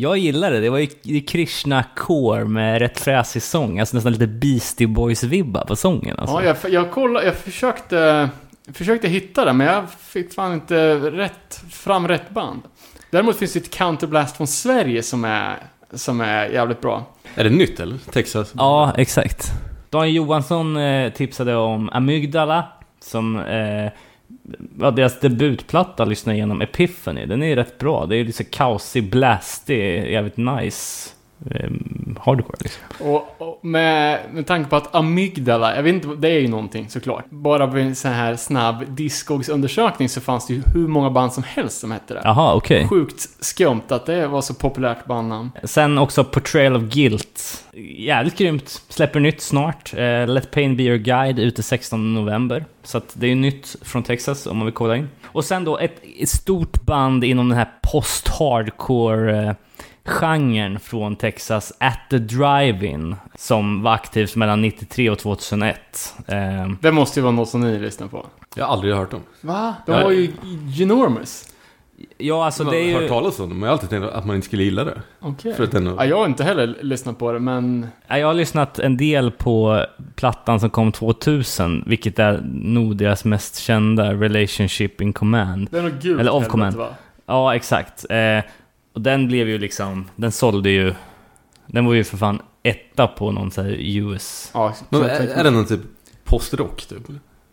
jag gillade det. Det var ju Krishna Core med rätt fräsig sång. Alltså nästan lite Beastie Boys-vibbar på sången. Alltså. Ja, jag, jag kollade, jag försökte, försökte hitta det, men jag fick fan inte rätt, fram rätt band. Däremot finns det ett Counterblast från Sverige som är, som är jävligt bra. Är det nytt eller? Texas? Ja, exakt. Daniel Johansson eh, tipsade om Amygdala, som eh, ja, deras debutplatta lyssna igenom Epiphany. Den är ju rätt bra. Det är lite kaosig, blastig, jävligt nice eh, hardcore liksom. Och, och, med, med tanke på att amygdala, jag vet inte, det är ju någonting såklart. Bara vid en sån här snabb Discogs-undersökning så fanns det ju hur många band som helst som hette det. Jaha, okej. Sjukt skumt att det var så populärt bandnamn. Sen också Portrayal of Guilt. Jävligt grymt. Släpper nytt snart. Eh, Let Pain Be Your Guide ute 16 november. Så att det är nytt från Texas om man vill kolla in. Och sen då ett ett stort band inom den här post-hardcore eh, genren från Texas, At the Drive-In, som var aktivt mellan 93 och 2001. Eh, Det måste ju vara något som ni lyssnar på. Jag har aldrig hört dem. Va? De var ju ginormous. ja, alltså Man det har är hört ju... talas om dem, men jag har alltid tänkt att man inte skulle gilla det. Okej. För att den Ja, jag har inte heller lyssnat på det, men... Ja, Jag har lyssnat en del på plattan som kom 2000, vilket är nog deras mest kända, Relationship in Command. Det är nog gult Eller of helvete, command. va? Ja, exakt. Eh, och den blev ju liksom, den sålde ju, den var ju för fan etta på någon sån här US... Ja, Men är, är det någon typ postrock typ?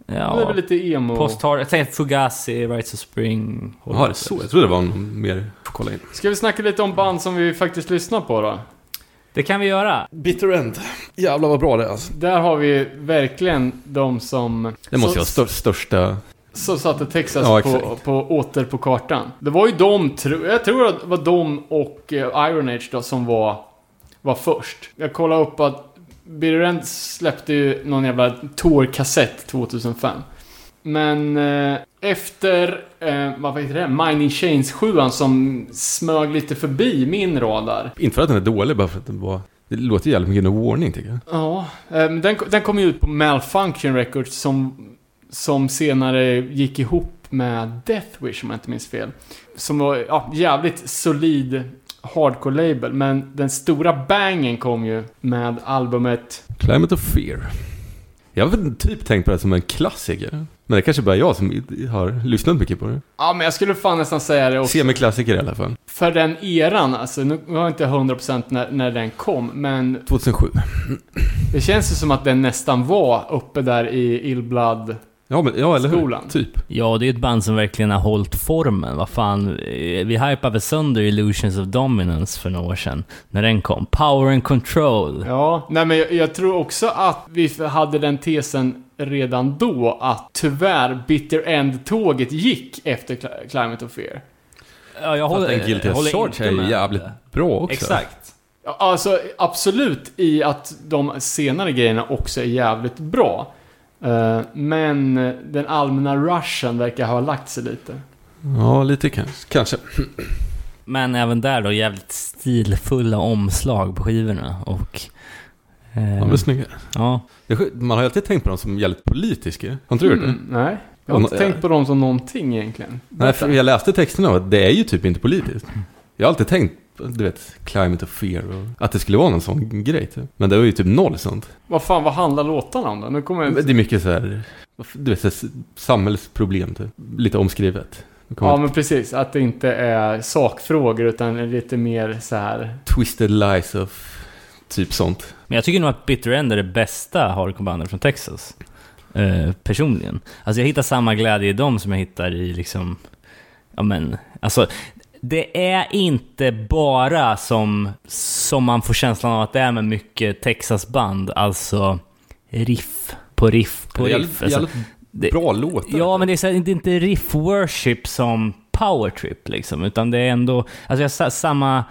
Det är Ja, väl lite emo... post-hard, jag tänkte Fugazi, Rights of Spring. Jaha, det så? Jag trodde det var någon mer. Får kolla in. Ska vi snacka lite om band som vi faktiskt lyssnar på då? Det kan vi göra. Bitter End. Jävlar vad bra det är alltså. Där har vi verkligen de som... Det måste så, ju vara stör, största... Så satte Texas Ja, på, på, åter på kartan. Det var ju de, jag tror att det var de och eh, Iron Age då som var, var först. Jag kollade upp att Bitter End släppte ju någon jävla tour-kassett 2005. Men eh, efter, eh, vad heter det, Mining Chains 7 som smög lite förbi min radar. Inte för att den är dålig, bara för att den var... Det låter jävligt mycket No Warning tycker jag. Ja, eh, den, den kom ju ut på Malfunction Records som, som senare gick ihop med Death Wish om jag inte minns fel. Som var ja, jävligt solid hardcore-label, men den stora bangen kom ju med albumet... Climate of Fear. Jag har typ tänkt på det som en klassiker. Men det är kanske bara jag som har lyssnat mycket på det. Ja, men jag skulle fan nästan säga det också. Semi-klassiker i alla fall. För den eran, alltså, nu har jag inte 100% när, när den kom, men 2007. det känns ju som att den nästan var uppe där i Illblood Ja, men, ja eller hur? Skolan. Typ. Ja, det är ett band som verkligen har hållit formen. Vad fan, eh, vi hypade sönder Illusions of Dominance för några år sedan. När den kom. Power and Control. Ja, nej men jag, jag tror också att vi hade den tesen redan då att tyvärr Bitter End-tåget gick efter Cli- Climate of Fear. Ja, jag Fast en jag Guilty as håller Charge är jävligt bra också. Exakt. Alltså absolut i att de senare grejerna också är jävligt bra. Eh, men den allmänna rushen verkar ha lagt sig lite. Ja, lite kanske. kanske. *clears throat* Men även där då jävligt stilfulla omslag på skivorna och... Eh, Ja, men snygga. ja. Man har ju alltid tänkt på dem som jävligt politiska. Har inte du gjort det? Mm, nej, jag har inte Ja, tänkt på dem som någonting egentligen. Nej, för jag läste texterna och det är ju typ inte politiskt. Jag har alltid tänkt, du vet, climate of fear och att det skulle vara någon sån grej typ. Men det var ju typ noll sånt. Vad fan, vad handlar låtarna om då? Nu kommer jag... Det är mycket så här, du vet, så här samhällsproblem typ. Lite omskrivet. Ja, men precis. Att det inte är sakfrågor utan lite mer så här. Twisted lies of typ sånt. Men jag tycker nog att Bitter End är det bästa hardcore-bandet från Texas. Eh, personligen. Alltså jag hittar samma glädje i dem som jag hittar i liksom... Ja men, alltså... Det är inte bara som, som man får känslan av att det är med mycket Texas-band, alltså riff på riff på riff. jävligt, Alltså, jävligt bra låtar. Ja, men det är, det är inte riff worship som power trip liksom, utan det är ändå, alltså jag samma,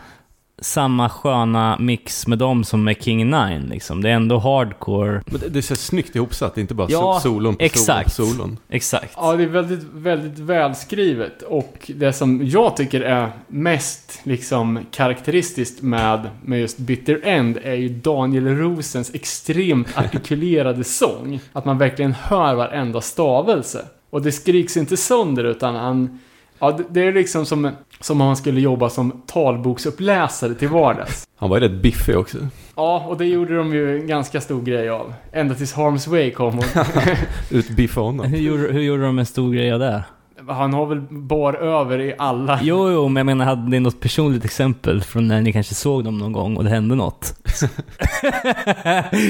samma sköna mix med dem som med King 9 liksom. Det är ändå hardcore. Men det, det är så snyggt ihopsatt, det är inte bara Ja, so- solon på exakt. solon på solon. Exakt. Ja, det är väldigt, väldigt välskrivet. Och det som jag tycker är mest liksom karaktäristiskt med, med just Bitter End är ju Daniel Rosens extremt *laughs* artikulerade sång. Att man verkligen hör varenda stavelse. Och det skriks inte sönder utan han... Ja, det- är liksom som, som om han skulle jobba som talboksuppläsare till vardags. Han var ju rätt biffig också. Ja, och det gjorde de ju en ganska stor grej av. Ända tills Harm's Way kom och *laughs* Utbiffa honom. Hur gjorde, hur gjorde de en stor grej av det? han har väl bar över i alla Jo, jo, men jag menar, hade ni något personligt exempel från när ni kanske såg dem någon gång och det hände något? *laughs* *laughs*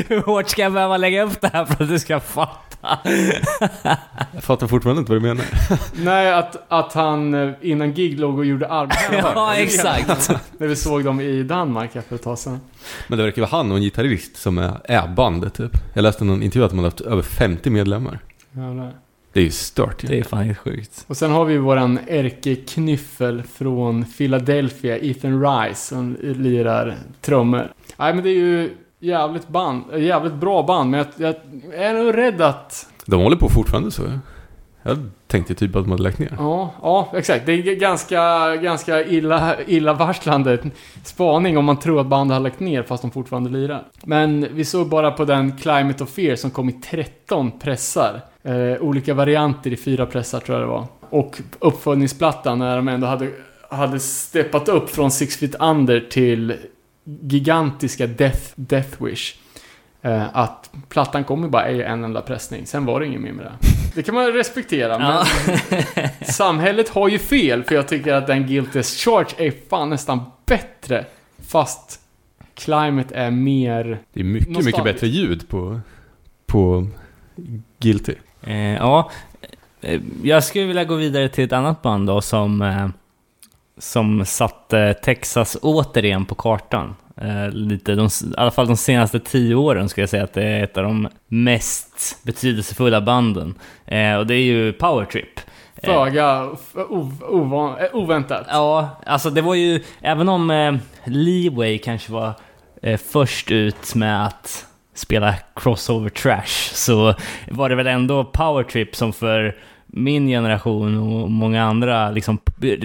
hur hårt ska jag behöva lägga upp det här för att du ska fatta? Jag fattar fortfarande inte vad du menar. Nej, att, att han eh, innan gig låg och gjorde armhävningar. *laughs* ja, exakt. *laughs* När vi såg dem i Danmark för ett tag sedan. Men det verkar vara han och en gitarrist som är, är bandet typ. Jag läste någon intervju att de hade haft över 50 medlemmar. Jävlar. Det är ju stört. Det är fan helt sjukt. Och sen har vi våran ärkeknyffel från Philadelphia, Ethan Rice, som lirar trummor. Nej men det är ju jävligt band, jävligt bra band, men jag, jag är nog rädd att... De håller på fortfarande så. Jag tänkte typ att de hade lagt ner. Ja, ja exakt. Det är ganska, ganska illa, illavarslande spaning om man tror att bandet har lagt ner fast de fortfarande lirar. Men vi såg bara på den Climate of Fear som kom i 13 pressar. Eh, olika varianter i fyra pressar tror jag det var. Och uppföljningsplattan när de ändå hade, hade steppat upp från Six Feet Under till gigantiska Death, Death Wish. Eh, att plattan kom ju bara i en enda pressning, sen var det inget mer med det. Det kan man respektera, men *laughs* samhället har ju fel, för jag tycker att den Guilty as Charge är fan nästan bättre. Fast Climate är mer... Det är mycket, mycket Nostalgiskt. bättre ljud på, på Guilty. Eh, ja, Eh, jag skulle vilja gå vidare till ett annat band då som, eh, som satte Texas återigen på kartan. Eh, lite, de, I alla fall de senaste tio åren skulle jag säga att det är ett av de mest betydelsefulla banden. Eh, och det är ju Power Trip. Eh, Föga ovan, eh, oväntat. Ja, alltså det var ju, även om eh, Leeway kanske var eh, först ut med att spela crossover trash, så var det väl ändå Power Trip som för min generation och många andra liksom p-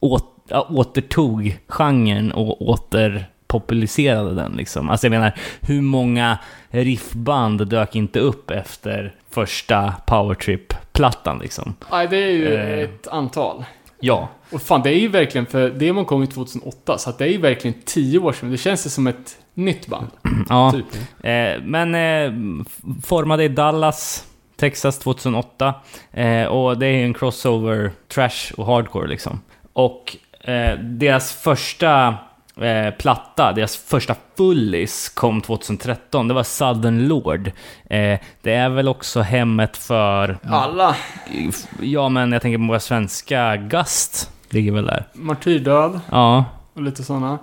åt, ja, återtog genren och återpopulariserade den liksom. Alltså jag menar, hur många riffband dök inte upp efter första Power Trip-plattan liksom? Nej, det är ju Eh. ett antal. Ja, Och fan, det är ju verkligen, för demon kom ju 2008, så det är ju verkligen 10 år sedan. Det känns ju som ett nytt band. *clears throat* ja. Typ. Eh, men eh, formade i Dallas, Texas 2008. Eh, och det är en crossover trash och hardcore liksom. Och eh, deras första eh, platta, deras första fullis kom 2013. Det var Southern Lord. Eh, det är väl också hemmet för... Alla. Ja, men jag tänker på våra svenska Gust. Ligger väl där. Martyrdöd Ja. och lite sådana.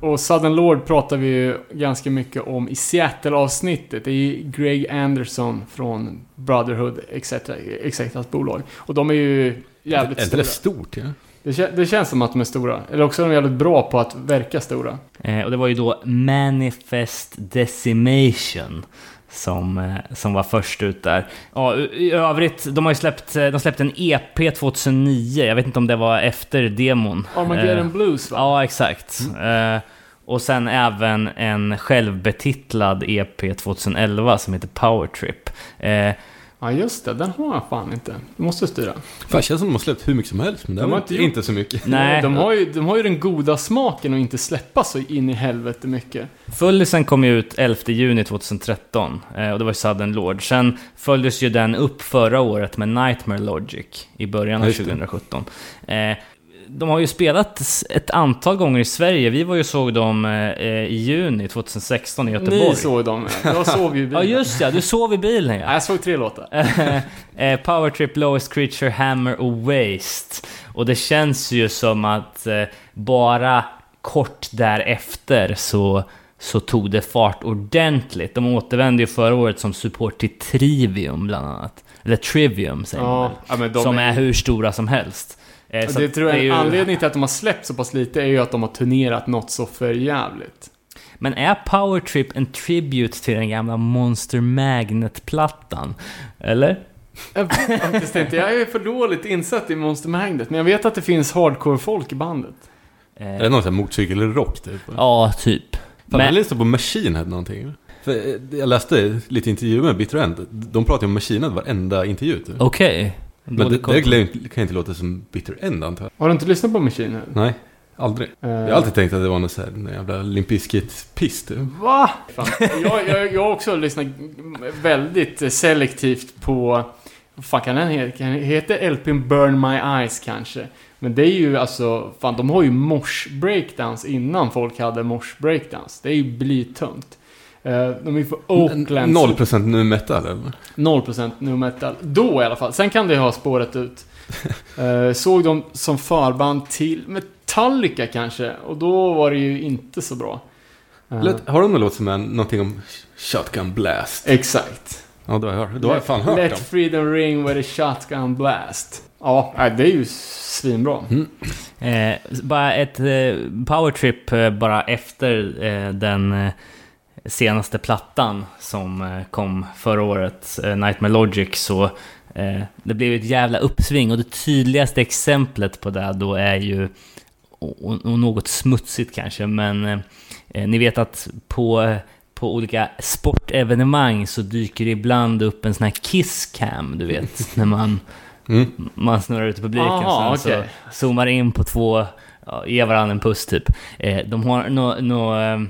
Och Southern Lord pratar vi ju ganska mycket om i Seattle-avsnittet. Det är ju Greg Anderson från Brotherhood etc. Executas bolag. Och de är ju jävligt är inte stora. det stort? Ja? Det, kä- det känns som att de är stora. Eller också är de jävligt bra på att verka stora. Eh, och det var ju då Manifest Decimation som, eh, som var först ut där. Ja, i- övrigt, de har ju släppt, eh, de släppte en EP 2009. Jag vet inte om det var efter demon. Armageddon Eh, Blues va? Ja, exakt. Eh, och sen även en självbetitlad EP 2011 som heter Power Trip. Eh, Ja just det, den har jag fan inte. Du måste styra. Fan, det känns som de har släppt hur mycket som helst, men det De har inte, inte gjort- inte så mycket. nej, De har, ju, de har ju den goda smaken att inte släppa så in i helvete mycket. Fullisen kom ju ut 11 juni 2013 eh, och det var ju Southern Lord. Sen följdes ju den upp förra året med Nightmare Logic i början av Just det. 2017. De har ju spelat ett antal gånger i Sverige. Vi var ju såg dem eh, i juni 2016 i Göteborg. Ni såg dem. Jag sov ju i *laughs* Ja bilen. just ja, du sov i bilen ja. jag såg tre låtar. *laughs* eh, Power Trip, Lowest Creature, Hammer och Waste. Och det känns ju som att eh, bara kort därefter så, så tog det fart ordentligt. De återvände ju förra året som support till Trivium bland annat. Eller Trivium säger man Ja, väl. ja, Som är, är hur stora som helst. Eh, så det tror jag är ju- anledningen till att de har släppt så pass lite är ju att de har turnerat något så för jävligt. Men är Power Trip en tribute till den gamla Monster Magnet-plattan? Eller? Jag faktiskt inte. Jag är för dåligt insatt i Monster Magnet, men jag vet att det finns hardcore-folk i bandet. Eh, Är det någon sån här motorcykelrock typ? Ja, typ. Fan, Men- jag lyssnade på Machine Head någonting. För eh, jag läste lite intervjuer med Bitter End. De pratar ju om Machine Head varenda intervju. Typ. Okej. Men det, det kan ju inte- låta som Bitter End antar jag. Har du inte lyssnat på Machine Head? Nej, aldrig. Eh, Jag har alltid tänkt att det var någon sån här jävla Limp Bizkit-piss. Va? Fan. Jag, jag, jag har också lyssnat väldigt selektivt på... Vad fan kan den heta? Heta LPn Burn My Eyes kanske? Men det är ju alltså... Fan, de har ju mosh breakdance innan folk hade mosh breakdance. Det är ju blytungt. Eh, de är från Oakland. 0% nu metal eller? 0% nu metal. Då i alla fall. Sen kan det ha spårat ut. *laughs* Eh, såg dem som förband till Metallica kanske. Och då var det ju inte så bra. Eh, Let, har de någon låt som är någonting om Shotgun Blast? Exakt. Ja, det har jag. Då har jag fan hört Let dem. freedom ring with a shotgun blast. Ja, det är ju svinbra. Eh, bara ett eh, powertrip eh, bara efter eh, den eh, senaste plattan som eh, kom förra året, eh, Nightmare Logic, så eh, det blev ett jävla uppsving och det tydligaste exemplet på det då är ju, och, något smutsigt kanske, men ni vet att på på olika sportevenemang så dyker det ibland upp en sån här kisscam, du vet, *laughs* när man Mm. man snurrar ut i publiken. Aha, sen okej. så zoomar in på två, ja, ger varandra en puss typ. Eh, de har något nå, eh,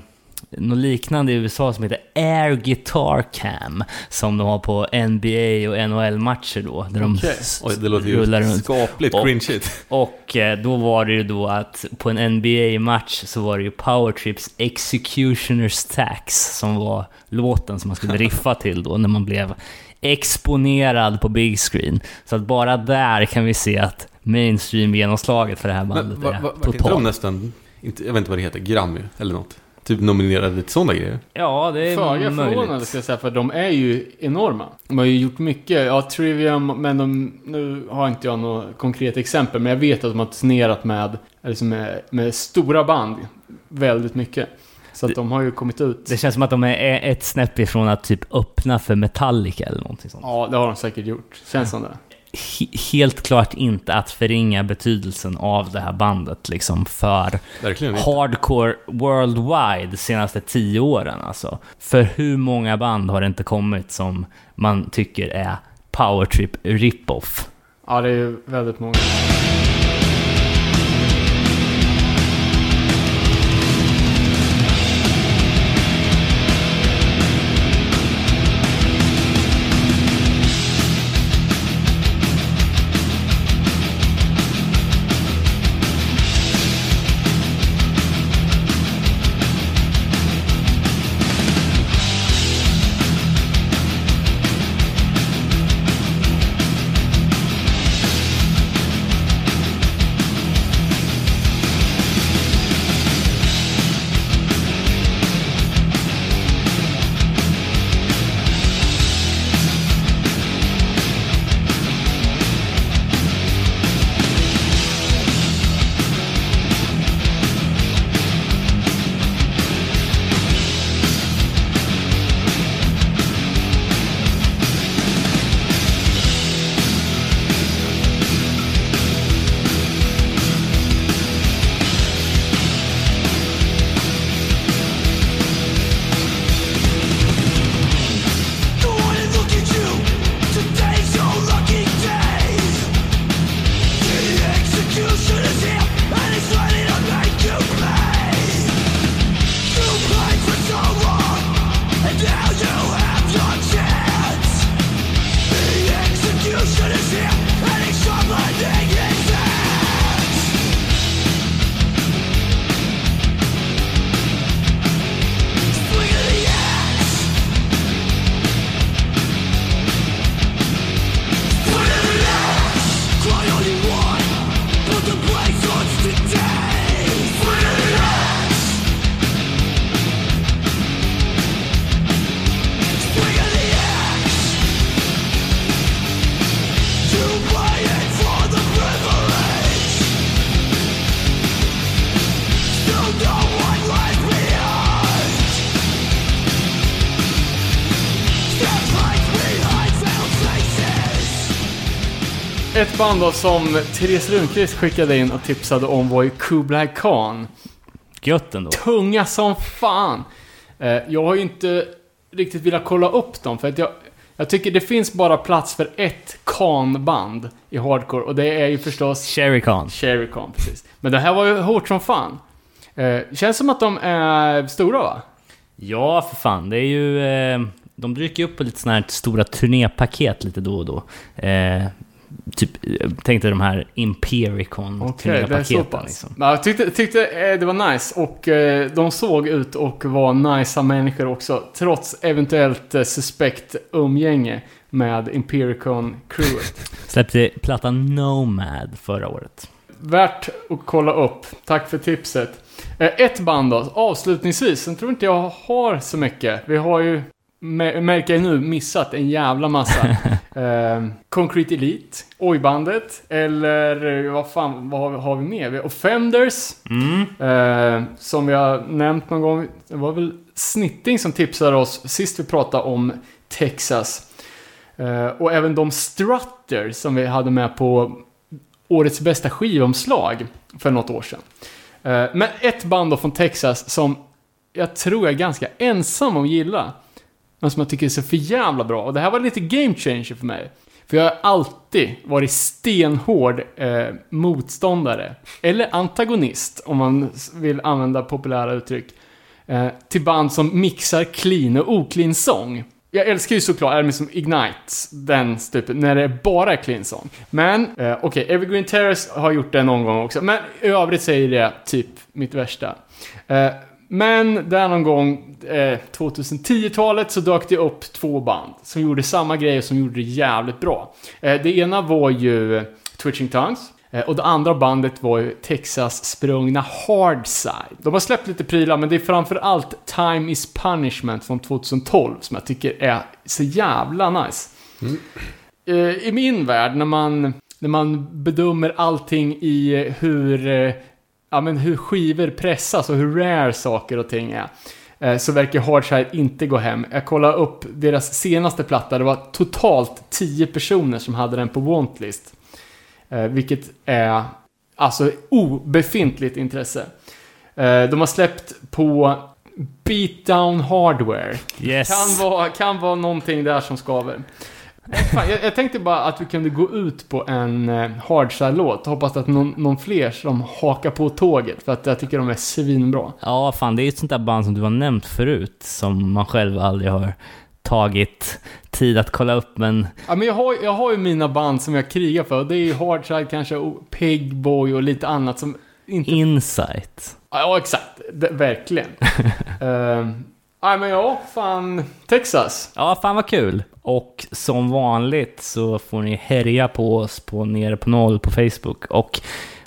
nå liknande i USA som heter Air Guitar Cam. Som de har på NBA och NHL-matcher då. Där de Oj, det låter ju rullar runt. skapligt Och- cringeigt. Och eh, då var det ju då att på en NBA-match så var det ju Powertrips Executioners Tax som var låten som man skulle *laughs* riffa till då när man blev exponerad på big screen. Så att bara där kan vi se att mainstream-genomslaget för det här bandet Men var, är var, var inte de totalt. nästan, jag vet inte vad det heter, Grammy eller något? Typ nominerade till sådana grejer. Ja, det är Föga förvånande möjligt. ska jag säga, för de är ju enorma. De har ju gjort mycket, ja, Trivium, men de, nu har inte jag något konkret exempel, men jag vet att de har turnerat med, liksom med, med stora band väldigt mycket. Så att de har ju kommit ut. Det känns som att de är ett snäpp ifrån att typ öppna för Metallica eller någonting sånt. Ja, det har de säkert gjort. Känns som det. He- helt klart inte att förringa betydelsen av det här bandet liksom för Verkligen hardcore worldwide de senaste tio åren alltså. För hur många band har det inte kommit som man tycker är powertrip rip-off? Ja, det är ju väldigt många. Band då som Therese Lundqvist skickade in och tipsade om var ju Kublai Khan. Gött ändå. Tunga som fan! Eh, Jag har ju inte riktigt velat kolla upp dem för att jag, jag tycker det finns bara plats för ett Khan-band i hardcore och det är ju förstås Cherry Khan. Cherry Khan, precis. Men det här var ju hårt som fan. Eh, känns som att de är stora va? Ja, för fan. Det är ju... Eh, de dyker ju upp på lite sådana här stora turnépaket lite då och då. Typ, tänk dig de här Impericon turnépaketen. pass. Liksom. Ja, jag tyckte, tyckte eh, det var nice och eh, de såg ut och var nice människor också. Trots eventuellt eh, suspekt umgänge med Impericon-crewet. *laughs* Släppte plattan Nomad förra året. Värt att kolla upp. Tack för tipset. Ett band då, avslutningsvis. Sen tror inte jag har så mycket. Vi har ju, märker jag nu, missat en jävla massa. *laughs* eh, Concrete Elite, Oj-bandet, eller eh, vad fan, vad har vi, har vi mer? Vi har Offenders, eh, som vi har nämnt någon gång. Det var väl Snitting som tipsade oss sist vi pratade om Texas. Eh, och även de Strutter som vi hade med på årets bästa skivomslag för något år sedan. Eh, Men ett band då från Texas som jag tror jag är ganska ensam om att gilla. Men som jag tycker är så för jävla bra. Och det här var lite game changer för mig. För jag har alltid varit stenhård eh, motståndare. Eller antagonist, om man vill använda populära uttryck. Eh, till band som mixar clean och oclean sång. Jag älskar ju såklart Army som Ignites, den typen, när det bara är clean sång. Men, eh, okej, Evergreen Terrace har gjort det någon gång också. Men i övrigt säger det typ mitt värsta. Eh, men där någon gång, eh, 2010-talet, så dök det upp två band som gjorde samma grej och som gjorde det jävligt bra. Eh, det ena var ju Twitching Tongues. Eh, Och det andra bandet var ju Texas-sprungna Hardside. De har släppt lite prylar, men det är framförallt Time is Punishment från 2012 som jag tycker är så jävla nice. Eh, I min värld, när man, när man bedömer allting i hur, eh, ja, men hur skivor pressas och hur rare saker och ting är, eh, så verkar Hardside inte gå hem. Jag kollade upp deras senaste platta, det var totalt 10 personer som hade den på Wantlist. Eh, vilket är alltså obefintligt intresse. Eh, de har släppt på Beatdown Hardware. Yes. Kan vara, kan vara någonting där som skaver. Fan, jag, jag tänkte bara att vi kunde gå ut på en eh, Hardside-låt. Hoppas att någon, någon fler som hakar på tåget. För att jag tycker de är svinbra. Ja, fan det är ju ett sånt där band som du har nämnt förut, som man själv aldrig har tagit tid att kolla upp, men Ja, men jag, har, jag har ju mina band som jag krigar för. Det är ju Hardside kanske, och Pigboy och lite annat som inte... Insight. Ja, exakt. Det, verkligen. uh, *laughs* Nej, men ja, fan. Texas. Ja, fan vad kul! Och som vanligt så får ni härja på oss på Nere på Noll på Facebook. Och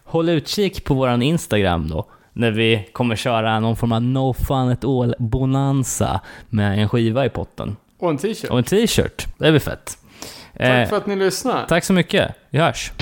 håll utkik på våran Instagram då, när vi kommer köra någon form av No Fun At All Bonanza med en skiva i potten. Och en t-shirt. Och en t-shirt, det blir fett. Tack Eh, för att ni lyssnar. tack så mycket, vi hörs!